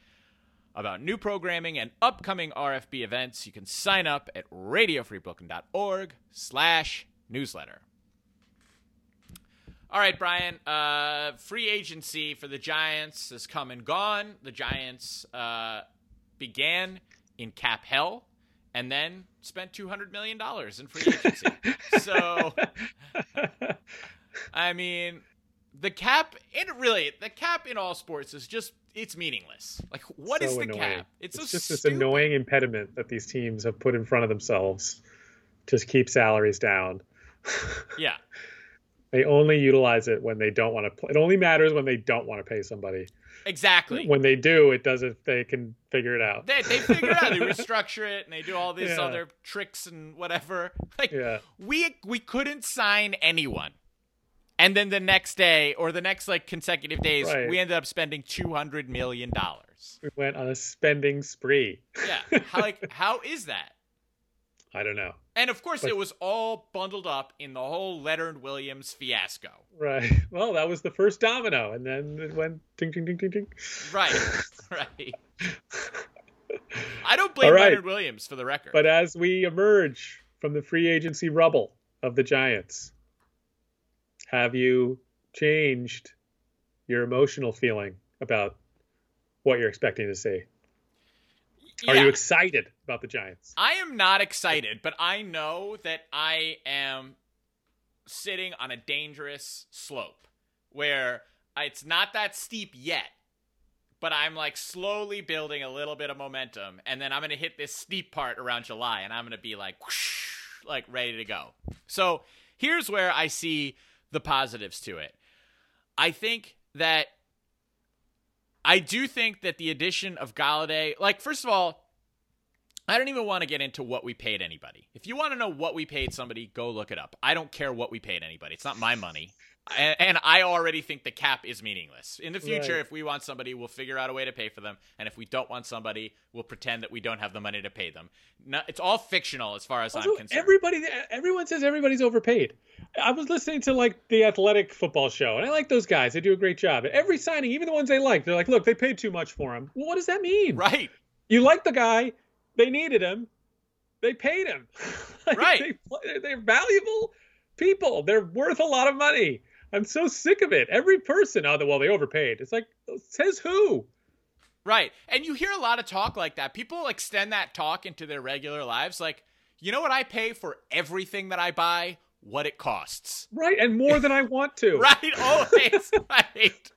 about new programming and upcoming RFB events. You can sign up at radiofreebrooklyn.org slash newsletter. All right, Brian. Uh, free agency for the Giants has come and gone. The Giants uh, began in cap hell and then spent $200 million in free agency. [LAUGHS] so, I mean, the cap, it really, the cap in all sports is just, it's meaningless. Like, what is So the annoying. cap? It's, It's, so just this annoying impediment that these teams have put in front of themselves to keep salaries down. [LAUGHS] Yeah. They only utilize it when they don't want to. Play. It only matters when they don't want to pay somebody. Exactly. When they do, it doesn't. They can figure it out. They, they figure it out. They [LAUGHS] restructure it and they do all these Yeah. other tricks and whatever. [LAUGHS] Like Yeah. we we couldn't sign anyone, and then the next day or the next like consecutive days, Right. we ended up spending two hundred million dollars. We went on a spending spree. Yeah, [LAUGHS] how, like how is that? I don't know. And of course, But- it was all bundled up in the whole Leonard Williams fiasco. Right. [LAUGHS] Well, that was the first domino, and then it went ding, ding, ding, ding, ding. Right, [LAUGHS] right. I don't blame right. Leonard Williams for the record. But as we emerge from the free agency rubble of the Giants, have you changed your emotional feeling about what you're expecting to see? Are Yeah. you excited about the Giants? I am not excited, but I know that I am sitting on a dangerous slope where it's not that steep yet, but I'm like slowly building a little bit of momentum, and then I'm gonna hit this steep part around July, and I'm gonna be like, whoosh, like ready to go. So here's where I see the positives to it. I think that I do think that the addition of Golladay, like first of all, I don't even want to get into what we paid anybody. If you want to know what we paid somebody, go look it up. I don't care what we paid anybody. It's not my money. And, I already think the cap is meaningless. In the future, Right. if we want somebody, we'll figure out a way to pay for them. And if we don't want somebody, we'll pretend that we don't have the money to pay them. No, it's all fictional as far as Also, I'm concerned. everybody, everyone says everybody's overpaid. I was listening to like the athletic football show, and I like those guys. They do a great job. Every signing, even the ones they like, they're like, "Look, they paid too much for him." Well, what does that mean? right. You like the guy, they needed him, they paid him. [LAUGHS] Like, Right. They, they're valuable people. They're worth a lot of money. I'm so sick of it. Every person, oh, well, they overpaid. It's like, says who? Right. And you hear a lot of talk like that. People extend that talk into their regular lives. Like, you know what I pay for everything that I buy? What it costs. Right, and more than I want to. [LAUGHS] Right. Always. [LAUGHS] right.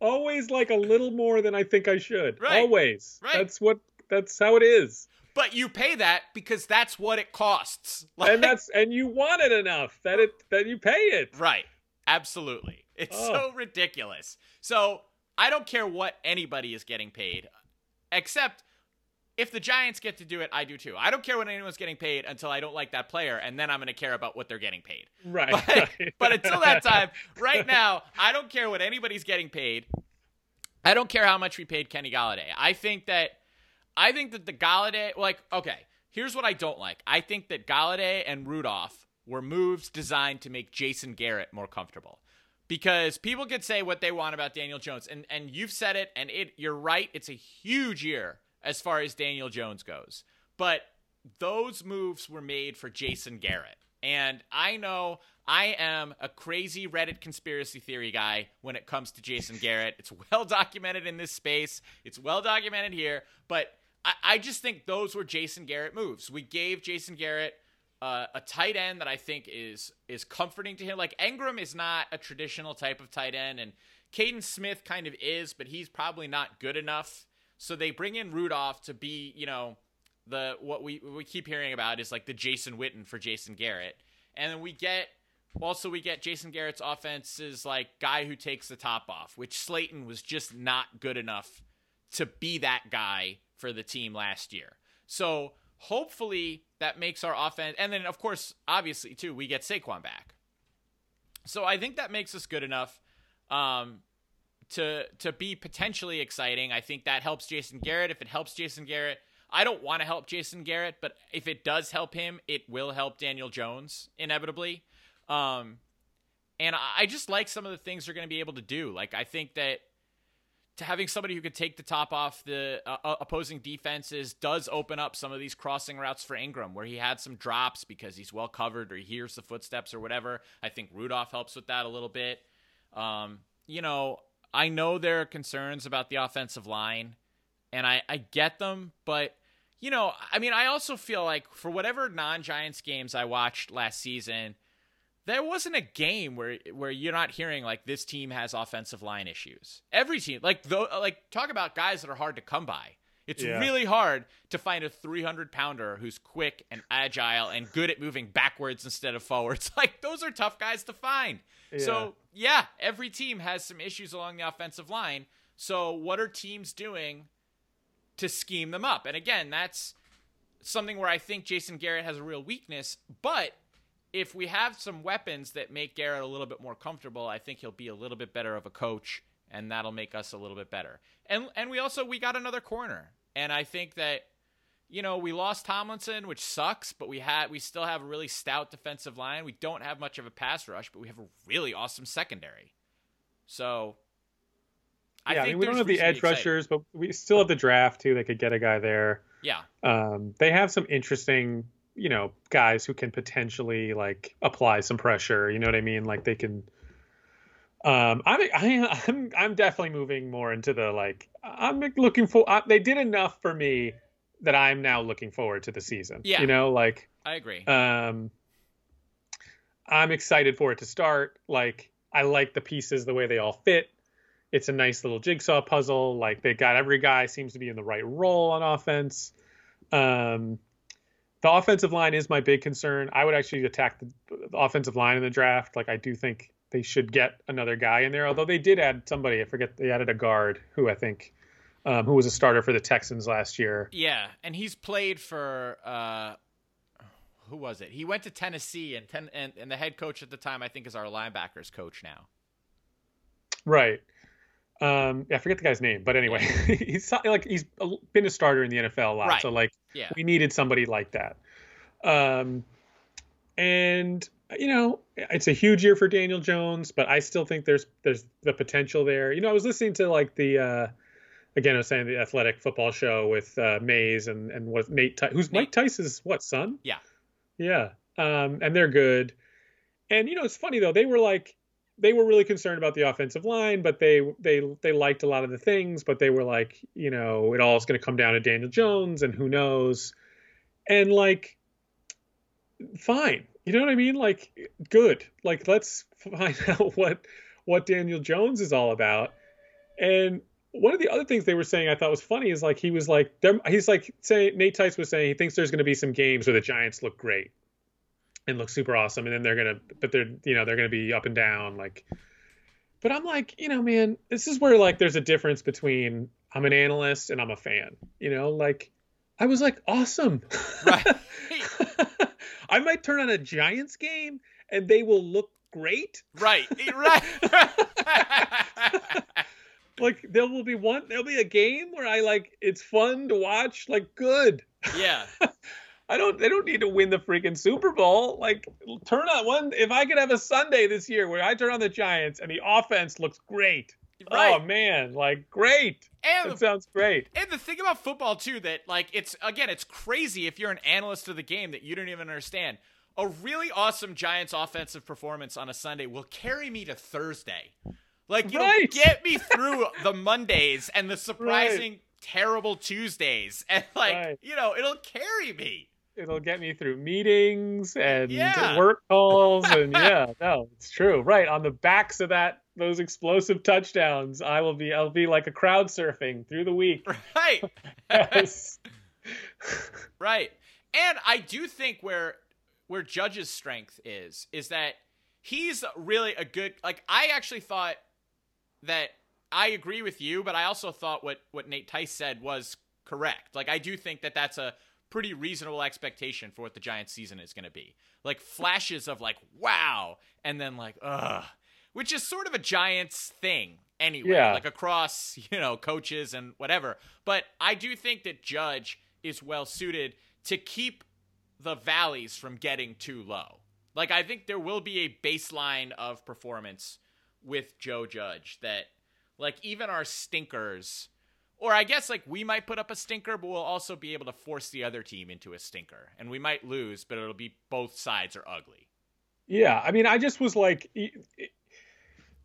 Always like a little more than I think I should. Right. Always. Right. That's what. That's how it is. But you pay that because that's what it costs. Like, and that's and you want it enough that it that you pay it. right. Absolutely. It's Oh. so ridiculous. So I don't care what anybody is getting paid, except if the Giants get to do it, I do too. I don't care what anyone's getting paid until I don't like that player, and then I'm going to care about what they're getting paid. Right. But, right. [LAUGHS] but until that time, right now, I don't care what anybody's getting paid. I don't care how much we paid Kenny Golladay. I think that I think that the Golladay like okay, here's what I don't like. I think that Golladay and Rudolph were moves designed to make Jason Garrett more comfortable. Because people could say what they want about Daniel Jones and and you've said it and it you're right, it's a huge year as far as Daniel Jones goes. But those moves were made for Jason Garrett. And I know I am a crazy Reddit conspiracy theory guy when it comes to Jason Garrett. It's well documented in this space, it's well documented here, but I, I just think those were Jason Garrett moves. We gave Jason Garrett uh, a tight end that I think is is comforting to him. Like Engram is not a traditional type of tight end, and Kaden Smith kind of is, but he's probably not good enough. So they bring in Rudolph to be, you know, the what we what we keep hearing about is like the Jason Witten for Jason Garrett, and then we get also we get Jason Garrett's offense is like guy who takes the top off, which Slayton was just not good enough to be that guy for the team last year. So hopefully that makes our offense, and then of course, obviously too, we get Saquon back. So I think that makes us good enough um, to to be potentially exciting. I think that helps Jason Garrett. If it helps Jason Garrett, I don't want to help Jason Garrett, but if it does help him, it will help Daniel Jones inevitably. Um, and I just like some of the things they're going to be able to do. Like I think that to having somebody who could take the top off the uh, uh, opposing defenses does open up some of these crossing routes for Engram, where he had some drops because he's well covered or he hears the footsteps or whatever. I think Rudolph helps with that a little bit. Um, you know, I know there are concerns about the offensive line, and I, I get them, but you know, I mean, I also feel like for whatever non-Giants games I watched last season, there wasn't a game where where you're not hearing like this team has offensive line issues. Every team, like though, like talk about guys that are hard to come by. It's Yeah. really hard to find a 300 pounder who's quick and agile and good at moving backwards instead of forwards. [LAUGHS] Like those are tough guys to find. So yeah, every team has some issues along the offensive line. So what are teams doing to scheme them up? And again, that's something where I think Jason Garrett has a real weakness, but if we have some weapons that make Garrett a little bit more comfortable, I think he'll be a little bit better of a coach, and that'll make us a little bit better. And and we also we got another corner, and I think that you know we lost Tomlinson, which sucks, but we had we still have a really stout defensive line. We don't have much of a pass rush, but we have a really awesome secondary. So. yeah, I mean, we don't have the reason to be edge rushers, but we still have the draft too. They could get a guy there. Yeah, Um, they have some interesting, you know, guys who can potentially like apply some pressure. You know what I mean? Like they can. Um, I'm I, I'm I'm definitely moving more into the like I'm looking for. Uh, they did enough for me that I'm now looking forward to the season. Yeah. you know, like I agree. um, I'm excited for it to start. Like, I like the pieces, the way they all fit. It's a nice little jigsaw puzzle. Like, they got every guy seems to be in the right role on offense. Um, the offensive line is my big concern. I would actually attack the, the offensive line in the draft. Like, I do think they should get another guy in there. Although they did add somebody. I forget they added a guard who I think um, who was a starter for the Texans last year. Yeah, and he's played for uh who was it? He went to Tennessee and ten and, and the head coach at the time I think is our linebackers coach now. Right. Um, I forget the guy's name, but anyway, [LAUGHS] he's like he's been a starter in the NFL a lot, Right. so like Yeah. we needed somebody like that. Um, and you know, it's a huge year for Daniel Jones, but I still think there's there's the potential there. You know, I was listening to like the uh, again, I was saying the athletic football show with uh, Mays and and what Nate, who's Mike Tice's what son? Yeah. Yeah. Um, and they're good. And you know, it's funny though. They were like, they were really concerned about the offensive line, but they they they liked a lot of the things. But they were like, you know, it all is going to come down to Daniel Jones, and who knows. And like, fine. You know what I mean? Like, good. Like, let's find [LAUGHS] out what what Daniel Jones is all about. And one of the other things they were saying I thought was funny is like he was like he's like saying Nate Tice was saying he thinks there's going to be some games where the Giants look great and look super awesome and then they're going to but they're you know they're to be up and down like but I'm like you know man this is where like there's a difference between I'm an analyst and I'm a fan you know like I was like awesome Right. [LAUGHS] I might turn on a Giants game and they will look great right. Right. [LAUGHS] [LAUGHS] like there will be one there'll be a game where i like it's fun to watch like good yeah. I don't they don't need to win the freaking super bowl like turn on one if i could have a sunday this year where i turn on the giants and the offense looks great oh, Right. oh man like great And that sounds great And the thing about football too that like it's again it's crazy if you're an analyst of the game that you don't even understand. a really awesome Giants offensive performance on a Sunday will carry me to Thursday. Like it'll Right. get me [LAUGHS] through the Mondays and the surprising terrible Tuesdays. And like, Right. you know, it'll carry me. It'll get me through meetings and Yeah. work calls and yeah, [LAUGHS] no, it's true. Right on the backs of that those explosive touchdowns, I will be I'll be like a crowd surfing through the week. [LAUGHS] Right. [LAUGHS] Yes. Right. And I do think where where Judge's strength is is that he's really a good like I actually thought that I agree with you, but I also thought what what Nate Tice said was correct. Like I do think that that's a pretty reasonable expectation for what the Giants season is going to be. Like flashes of like wow and then like ugh, which is sort of a Giants thing anyway, Yeah. like across, you know, coaches and whatever. But I do think that Judge is well suited to keep the valleys from getting too low. Like I think there will be a baseline of performance with Joe Judge that like even our stinkers or I guess like we might put up a stinker but we'll also be able to force the other team into a stinker and we might lose but it'll be both sides are ugly. Yeah, I mean, I just was like,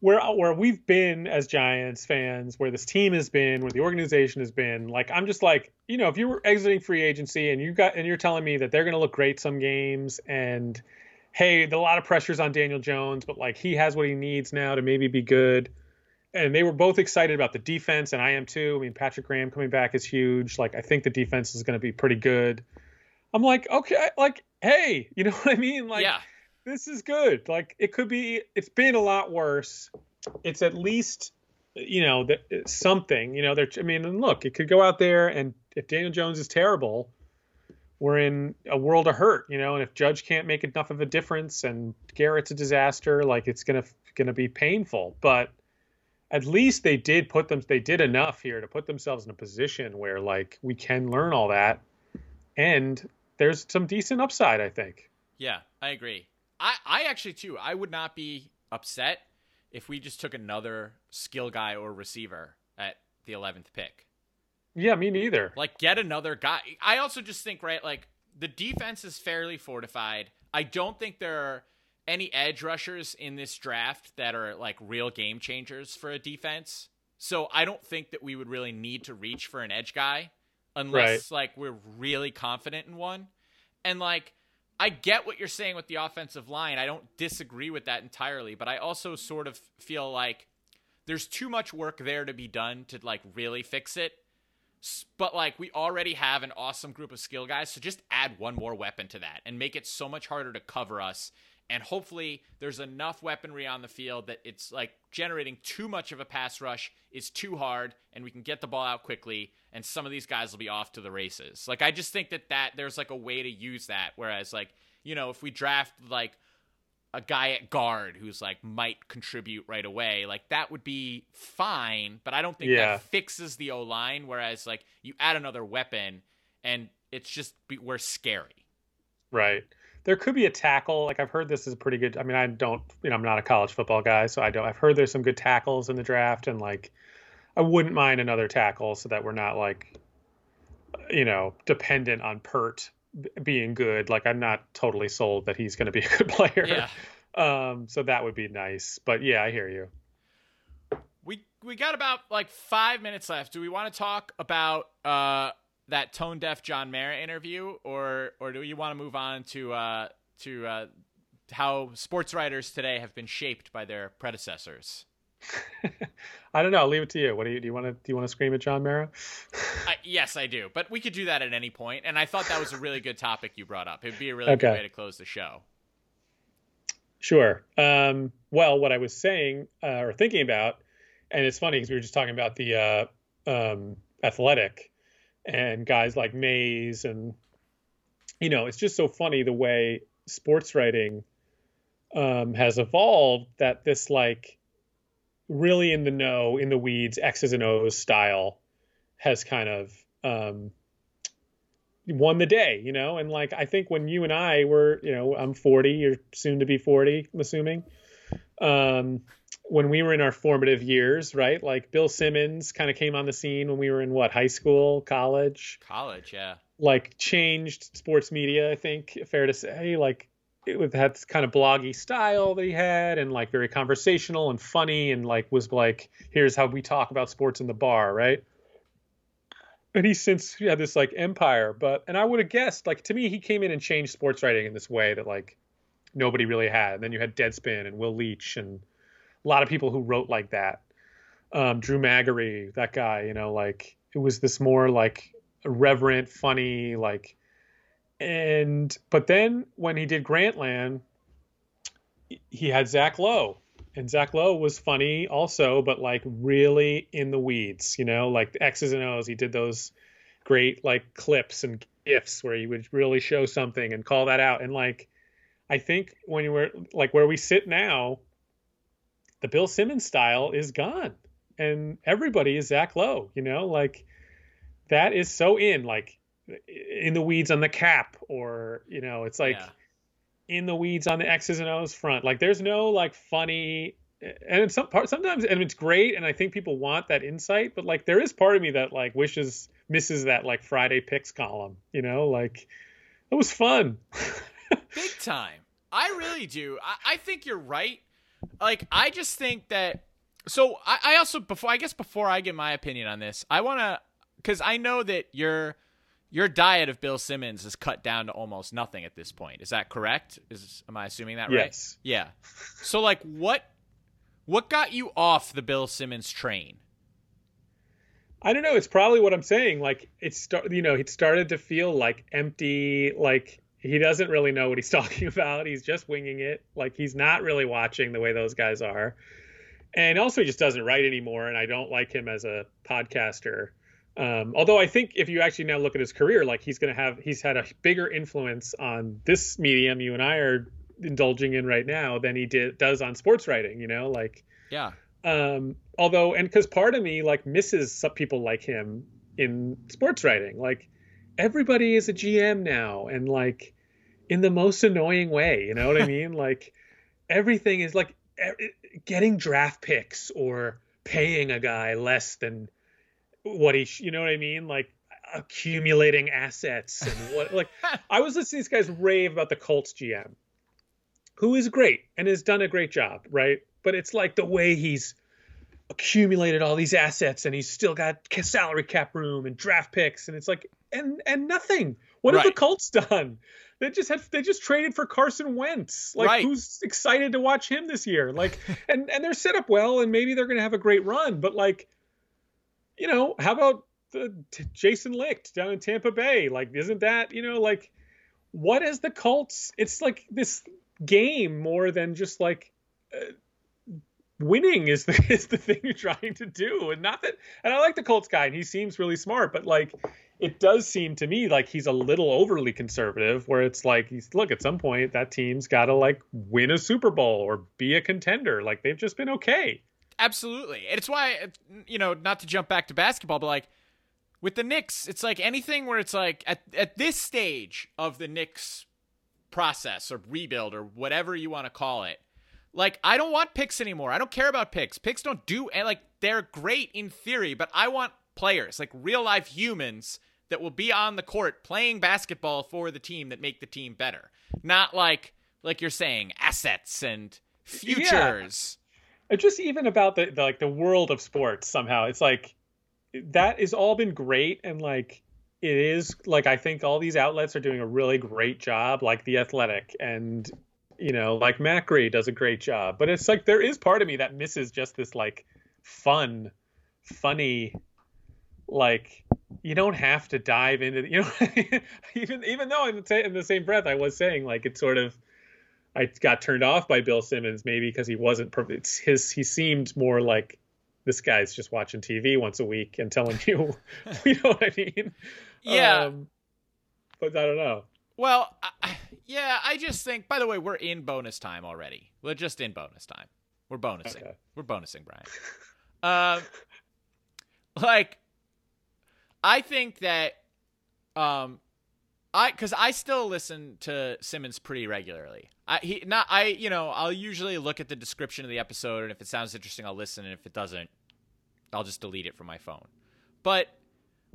where where we've been as Giants fans, where this team has been, where the organization has been. Like, I'm just like, you know, if you were exiting free agency and you got and you're telling me that they're going to look great some games, and hey, a lot of pressures on Daniel Jones, but like he has what he needs now to maybe be good. And they were both excited about the defense, and I am too. I mean, Patrick Graham coming back is huge. Like, I think the defense is going to be pretty good. I'm like, okay, like, hey, [LAUGHS] you know what I mean? Like, yeah. this is good. Like it could be. It's been a lot worse. It's at least, you know, that something. You know, there. I mean, and look, it could go out there, and if Daniel Jones is terrible, we're in a world of hurt. You know, and if Judge can't make enough of a difference, and Garrett's a disaster, like it's gonna gonna be painful. But at least they did put them. They did enough here to put themselves in a position where like we can learn all that, and there's some decent upside. I think. Yeah, I agree. I, I actually too. I would not be upset if we just took another skill guy or receiver at the eleventh pick. Yeah, me neither. Like get another guy. I also just think right like the defense is fairly fortified. I don't think there are any edge rushers in this draft that are like real game changers for a defense. So I don't think that we would really need to reach for an edge guy unless like we're really confident in one. And like I get what you're saying with the offensive line. I don't disagree with that entirely, but I also sort of feel like there's too much work there to be done to like really fix it. But like we already have an awesome group of skill guys, so just add one more weapon to that and make it so much harder to cover us. And hopefully there's enough weaponry on the field that it's like generating too much of a pass rush is too hard and we can get the ball out quickly and some of these guys will be off to the races. Like I just think that that there's like a way to use that whereas like, you know, if we draft like a guy at guard who's like might contribute right away, like that would be fine, but I don't think Yeah. that fixes the O line. Whereas like you add another weapon and it's just be, we're scary. Right. There could be a tackle. Like I've heard this is a pretty good. I mean, I don't, you know, I'm not a college football guy, so I don't. I've heard there's some good tackles in the draft, and like, I wouldn't mind another tackle so that we're not like, you know, dependent on Peart being good. Like I'm not totally sold that he's going to be a good [LAUGHS] player. Yeah. Um. So that would be nice. But yeah, I hear you. We we got about like five minutes left. Do we want to talk about uh that tone deaf John Mara interview, or or do you want to move on to uh to uh how sports writers today have been shaped by their predecessors? [LAUGHS] I don't know. I'll leave it to you. What do you do? You want to do you want to scream at John Mara? [LAUGHS] I, yes, I do, but we could do that at any point. and I thought that was a really good topic you brought up. It'd be a really good Okay. way to close the show. Sure. Um, well, what I was saying uh, or thinking about, and it's funny because we were just talking about the uh, um, athletic and guys like Mays, and you know, it's just so funny the way sports writing um, has evolved. That this like really in the know, in the weeds, X's and O's style has kind of um, won the day, you know? And like, I think when you and I were, you know, I'm 40, you're soon to be 40, I'm assuming. Um, when we were in our formative years, right? Like Bill Simmons kind of came on the scene when we were in what, high school, college, College, yeah. like changed sports media, I think, fair to say. Like, it with had this kind of bloggy style that he had, and like very conversational and funny, and like was like, here's how we talk about sports in the bar, right? And he's since had this like empire, but and I would have guessed like to me he came in and changed sports writing in this way that like nobody really had. And then you had Deadspin and Will Leitch and a lot of people who wrote like that. Um, Drew Magary, that guy, you know, like it was this more like irreverent, funny, like and but then when he did Grantland, he had Zach Lowe. And Zach Lowe was funny also, but like really in the weeds, you know, like the X's and O's. He did those great like clips and gifs where he would really show something and call that out. And like I think when you were like where we sit now, the Bill Simmons style is gone. And everybody is Zach Lowe, you know, like that is so in like in the weeds on the cap or you know it's like Yeah. in the weeds on the x's and o's front like there's no like funny and it's some part sometimes and it's great and i think people want that insight but like there is part of me that like wishes misses that like friday picks column you know like it was fun [LAUGHS] Big time. I really do. I, I think you're right. Like, I just think that. So, I, I also before I guess before I get my opinion on this, I want to because I know that your your diet of Bill Simmons is cut down to almost nothing at this point. Is that correct? Is am I assuming that right? yes Yeah. So, like, what what got you off the Bill Simmons train? I don't know. It's probably what I'm saying. Like it's start, you know, it started to feel like empty. Like he doesn't really know what he's [LAUGHS] talking about. He's just winging it. Like he's not really watching the way those guys are. And also, he just doesn't write anymore. And I don't like him as a podcaster. Um, although I think if you actually now look at his career, like he's going to have, he's had a bigger influence on this medium you and I are indulging in right now than he did does on sports writing. You know, like Yeah. um although and because part of me like misses some people like him in sports writing like everybody is a gm now and like in the most annoying way you know what i [LAUGHS] mean? Like everything is like getting draft picks or paying a guy less than what he sh- you know what i mean? Like accumulating assets and what [LAUGHS] like i was listening to these guys rave about the colts gm who is great and has done a great job right? But it's like the way he's accumulated all these assets and he's still got salary cap room and draft picks and it's like and and nothing. What have the Right. colts done? They just have they just traded for carson wentz. Like Right. who's excited to watch him this year? Like [LAUGHS] and and they're set up well and maybe they're gonna have a great run but like you know how about the t- jason licht down in tampa bay? Like isn't that you know like what is the colts it's like this game more than just like uh, winning is the [LAUGHS] is the thing you're trying to do. And not that and I like the Colts guy and he seems really smart but like it does seem to me like he's a little overly conservative where it's like he's look at some point that team's got to like win a Super Bowl or be a contender. Like they've just been okay. Absolutely. It's why, you know, not to jump back to basketball, but like with the Knicks, it's like anything where it's like at, at this stage of the Knicks process or rebuild or whatever you want to call it, like I don't want picks anymore. I don't care about picks. Picks don't do, and like they're great in theory, but I want players, like real life humans that will be on the court playing basketball for the team that make the team better. Not like, like you're saying, assets and futures. It's just even about the, the like the world of sports somehow it's like that has all been great and like it is like i think all these outlets are doing a really great job like the athletic and you know like macri does a great job but it's like there is part of me that misses just this like fun funny like you don't have to dive into you know [LAUGHS] even even though in the, in the same breath i was saying like it's sort of I got turned off by Bill Simmons maybe because he wasn't per- it's his he seemed more like this guy's just watching TV once a week and telling you [LAUGHS] you know what I mean Yeah. um, but I don't know Well, I, yeah, I just think. By the way, we're in bonus time already. We're just in bonus time. We're bonusing. Okay. We're bonusing, Brian. um, like, I think that, um, I because I still listen to Simmons pretty regularly. I he not I you know I'll usually look at the description of the episode and if it sounds interesting I'll listen and if it doesn't I'll just delete it from my phone. But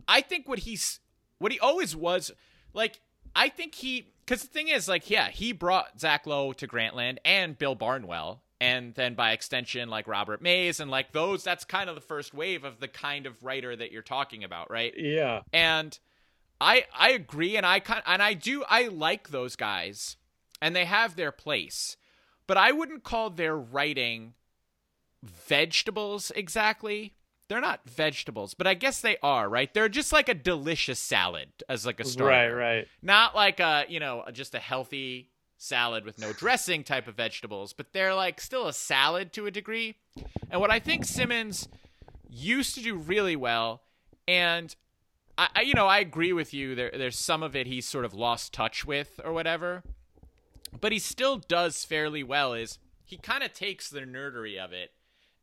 I think what he's what he always was like I think he because the thing is, like, yeah, he brought Zach Lowe to Grantland and Bill Barnwell, and then by extension, like Robert Mays, and like those. That's kind of the first wave of the kind of writer that you're talking about, right? Yeah. And I I agree, and I kind and I do I like those guys, and they have their place, but I wouldn't call their writing vegetables exactly. They're not vegetables, but I guess they are, right? They're just like a delicious salad as like a starter. Right, right. Not like a, you know, just a healthy salad with no dressing type of vegetables, but they're like still a salad to a degree. And what I think Simmons used to do really well, and I, I you know, I agree with you. There, there's some of it he's sort of lost touch with or whatever, but he still does fairly well. Is he kind of takes the nerdery of it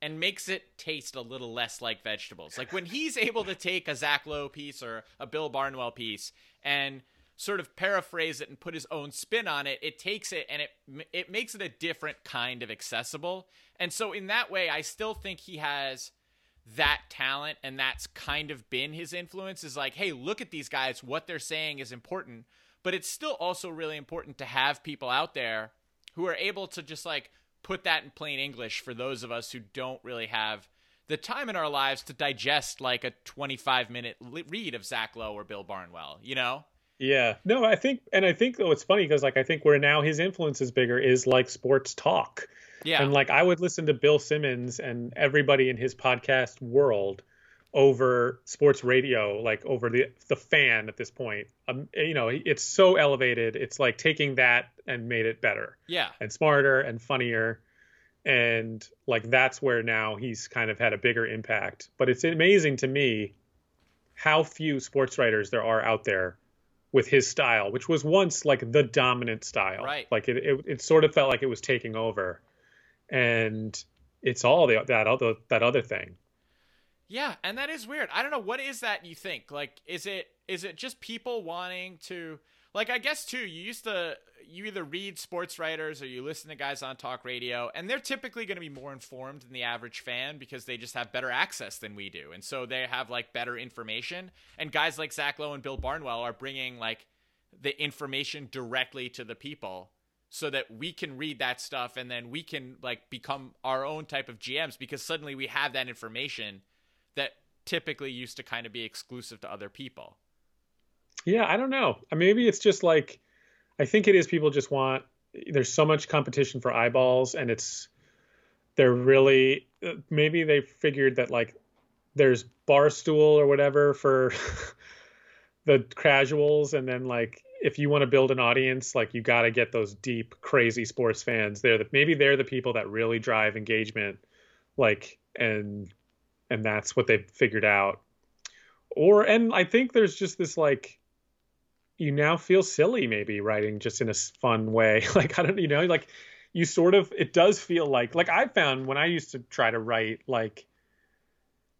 and makes it taste a little less like vegetables. Like when he's able to take a Zach Lowe piece or a Bill Barnwell piece and sort of paraphrase it and put his own spin on it, it takes it and it it makes it a different kind of accessible. And so in that way, I still think he has that talent and that's kind of been his influence is like, hey, look at these guys, what they're saying is important, but it's still also really important to have people out there who are able to just like put that in plain English for those of us who don't really have the time in our lives to digest like a 25 minute li- read of Zach Lowe or Bill Barnwell, you know? Yeah. No, I think, and I think though it's funny because like I think where now his influence is bigger is like sports talk. Yeah. And like I would listen to Bill Simmons and everybody in his podcast world over sports radio, like over the the fan at this point. Um, you know, it's so elevated. It's like taking that and made it better yeah. and smarter and funnier. And like that's where now he's kind of had a bigger impact. But it's amazing to me how few sports writers there are out there with his style, which was once like the dominant style. Right. Like it, it, it sort of felt like it was taking over, and it's all the, that other that other thing. Yeah, and that is weird. I don't know what is that you think? Like is it is it just people wanting to like I guess too, you used to you either read sports writers or you listen to guys on talk radio and they're typically going to be more informed than the average fan because they just have better access than we do. And so they have like better information and guys like Zach Lowe and Bill Barnwell are bringing like the information directly to the people so that we can read that stuff and then we can like become our own type of GMs because suddenly we have that information that typically used to kind of be exclusive to other people. Yeah, I don't know. Uh, Maybe it's just like I think it is people just want there's so much competition for eyeballs and it's they're really uh, maybe they figured that like there's barstool or whatever for [LAUGHS] the casuals and then like if you want to build an audience like you got to get those deep crazy sports fans they're the, maybe they're the people that really drive engagement like and and that's what they've figured out. Or and i think there's just this like you now feel silly maybe writing just in a fun way. [LAUGHS] Like i don't you know like you sort of it does feel like like i found when i used to try to write like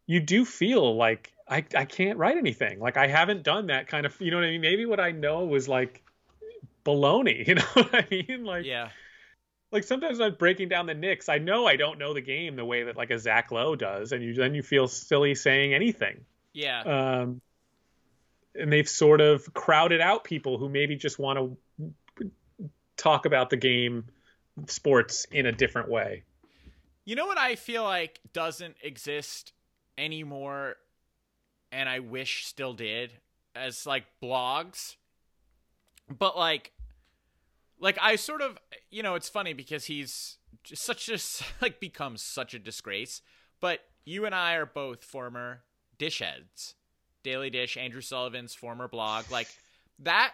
you do feel like I, I can't write anything. Like i haven't done that kind of you know what i mean? Maybe what i know was like baloney [LAUGHS] you know what i mean? Like Yeah. Like sometimes I'm breaking down the Knicks. I know I don't know the game the way that like a Zach Lowe does, and you then you feel silly saying anything. Yeah. Um, and they've sort of crowded out people who maybe just want to talk about the game, sports in a different way. You know what I feel like doesn't exist anymore and I wish still did as like blogs. But like like I sort of you know, it's funny because he's just such a [LAUGHS] like becomes such a disgrace, but you and I are both former dish heads. Daily Dish, Andrew Sullivan's former blog, like [LAUGHS] that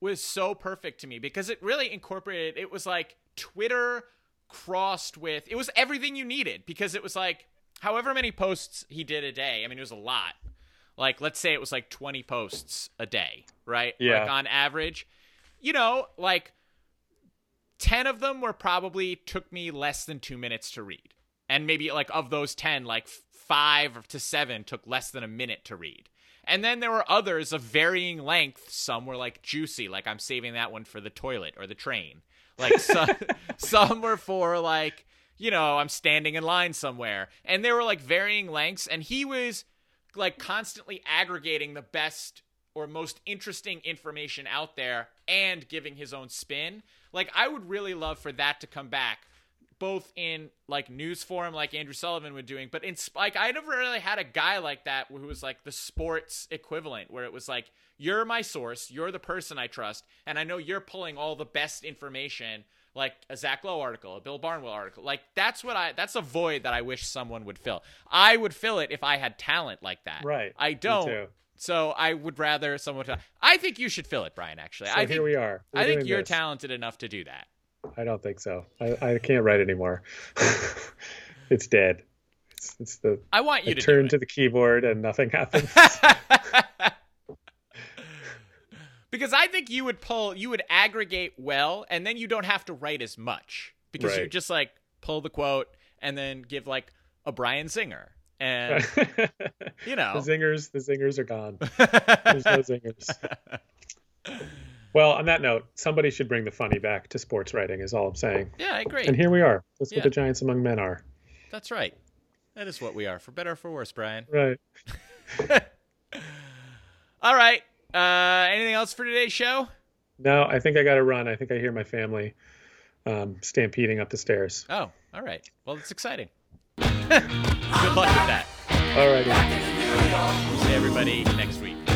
was so perfect to me because it really incorporated it was like Twitter crossed with it was everything you needed because it was like however many posts he did a day. I mean, it was a lot. Like let's say it was like 20 posts a day, right? Yeah. Like on average. You know, like 10 of them were probably took me less than 2 minutes to read. And maybe like of those 10, like 5 to 7 took less than a minute to read. And then there were others of varying length. Some were like juicy, like I'm saving that one for the toilet or the train. Like some, [LAUGHS] some were for like, you know, I'm standing in line somewhere. And there were like varying lengths. And he was like constantly aggregating the best or most interesting information out there and giving his own spin. Like I would really love for that to come back both in like news form like Andrew Sullivan was doing, but in like I never really had a guy like that who was like the sports equivalent where it was like you're my source, you're the person I trust, and I know you're pulling all the best information like a Zach Lowe article, a Bill Barnwell article. Like that's what I that's a void that I wish someone would fill. I would fill it if I had talent like that. Right. I don't. So I would rather someone. To, I think you should fill it, Brian. Actually, So I here think we are. We're I think you're this. talented enough to do that. I don't think so. I, I can't write anymore. [LAUGHS] it's dead. It's, it's the I want you I to turn to the keyboard and nothing [LAUGHS] happens. because I think you would pull, you would aggregate well, and then you don't have to write as much because you just like pull the quote and then give like a Brian zinger, and [LAUGHS] you know. The zingers, the zingers are gone. [LAUGHS] There's no zingers. Well, on that note, somebody should bring the funny back to sports writing. Is all I'm saying. yeah, I agree. And here we are. That's Yeah. what the giants among men are. That's right. That is what we are, for better or for worse, Brian. Right. [LAUGHS] All right. Uh, anything else for today's show? No, I think I got to run. I think I hear my family um, stampeding up the stairs. Oh, all right. Well, it's exciting. [LAUGHS] Good luck with that. All righty. See everybody next week.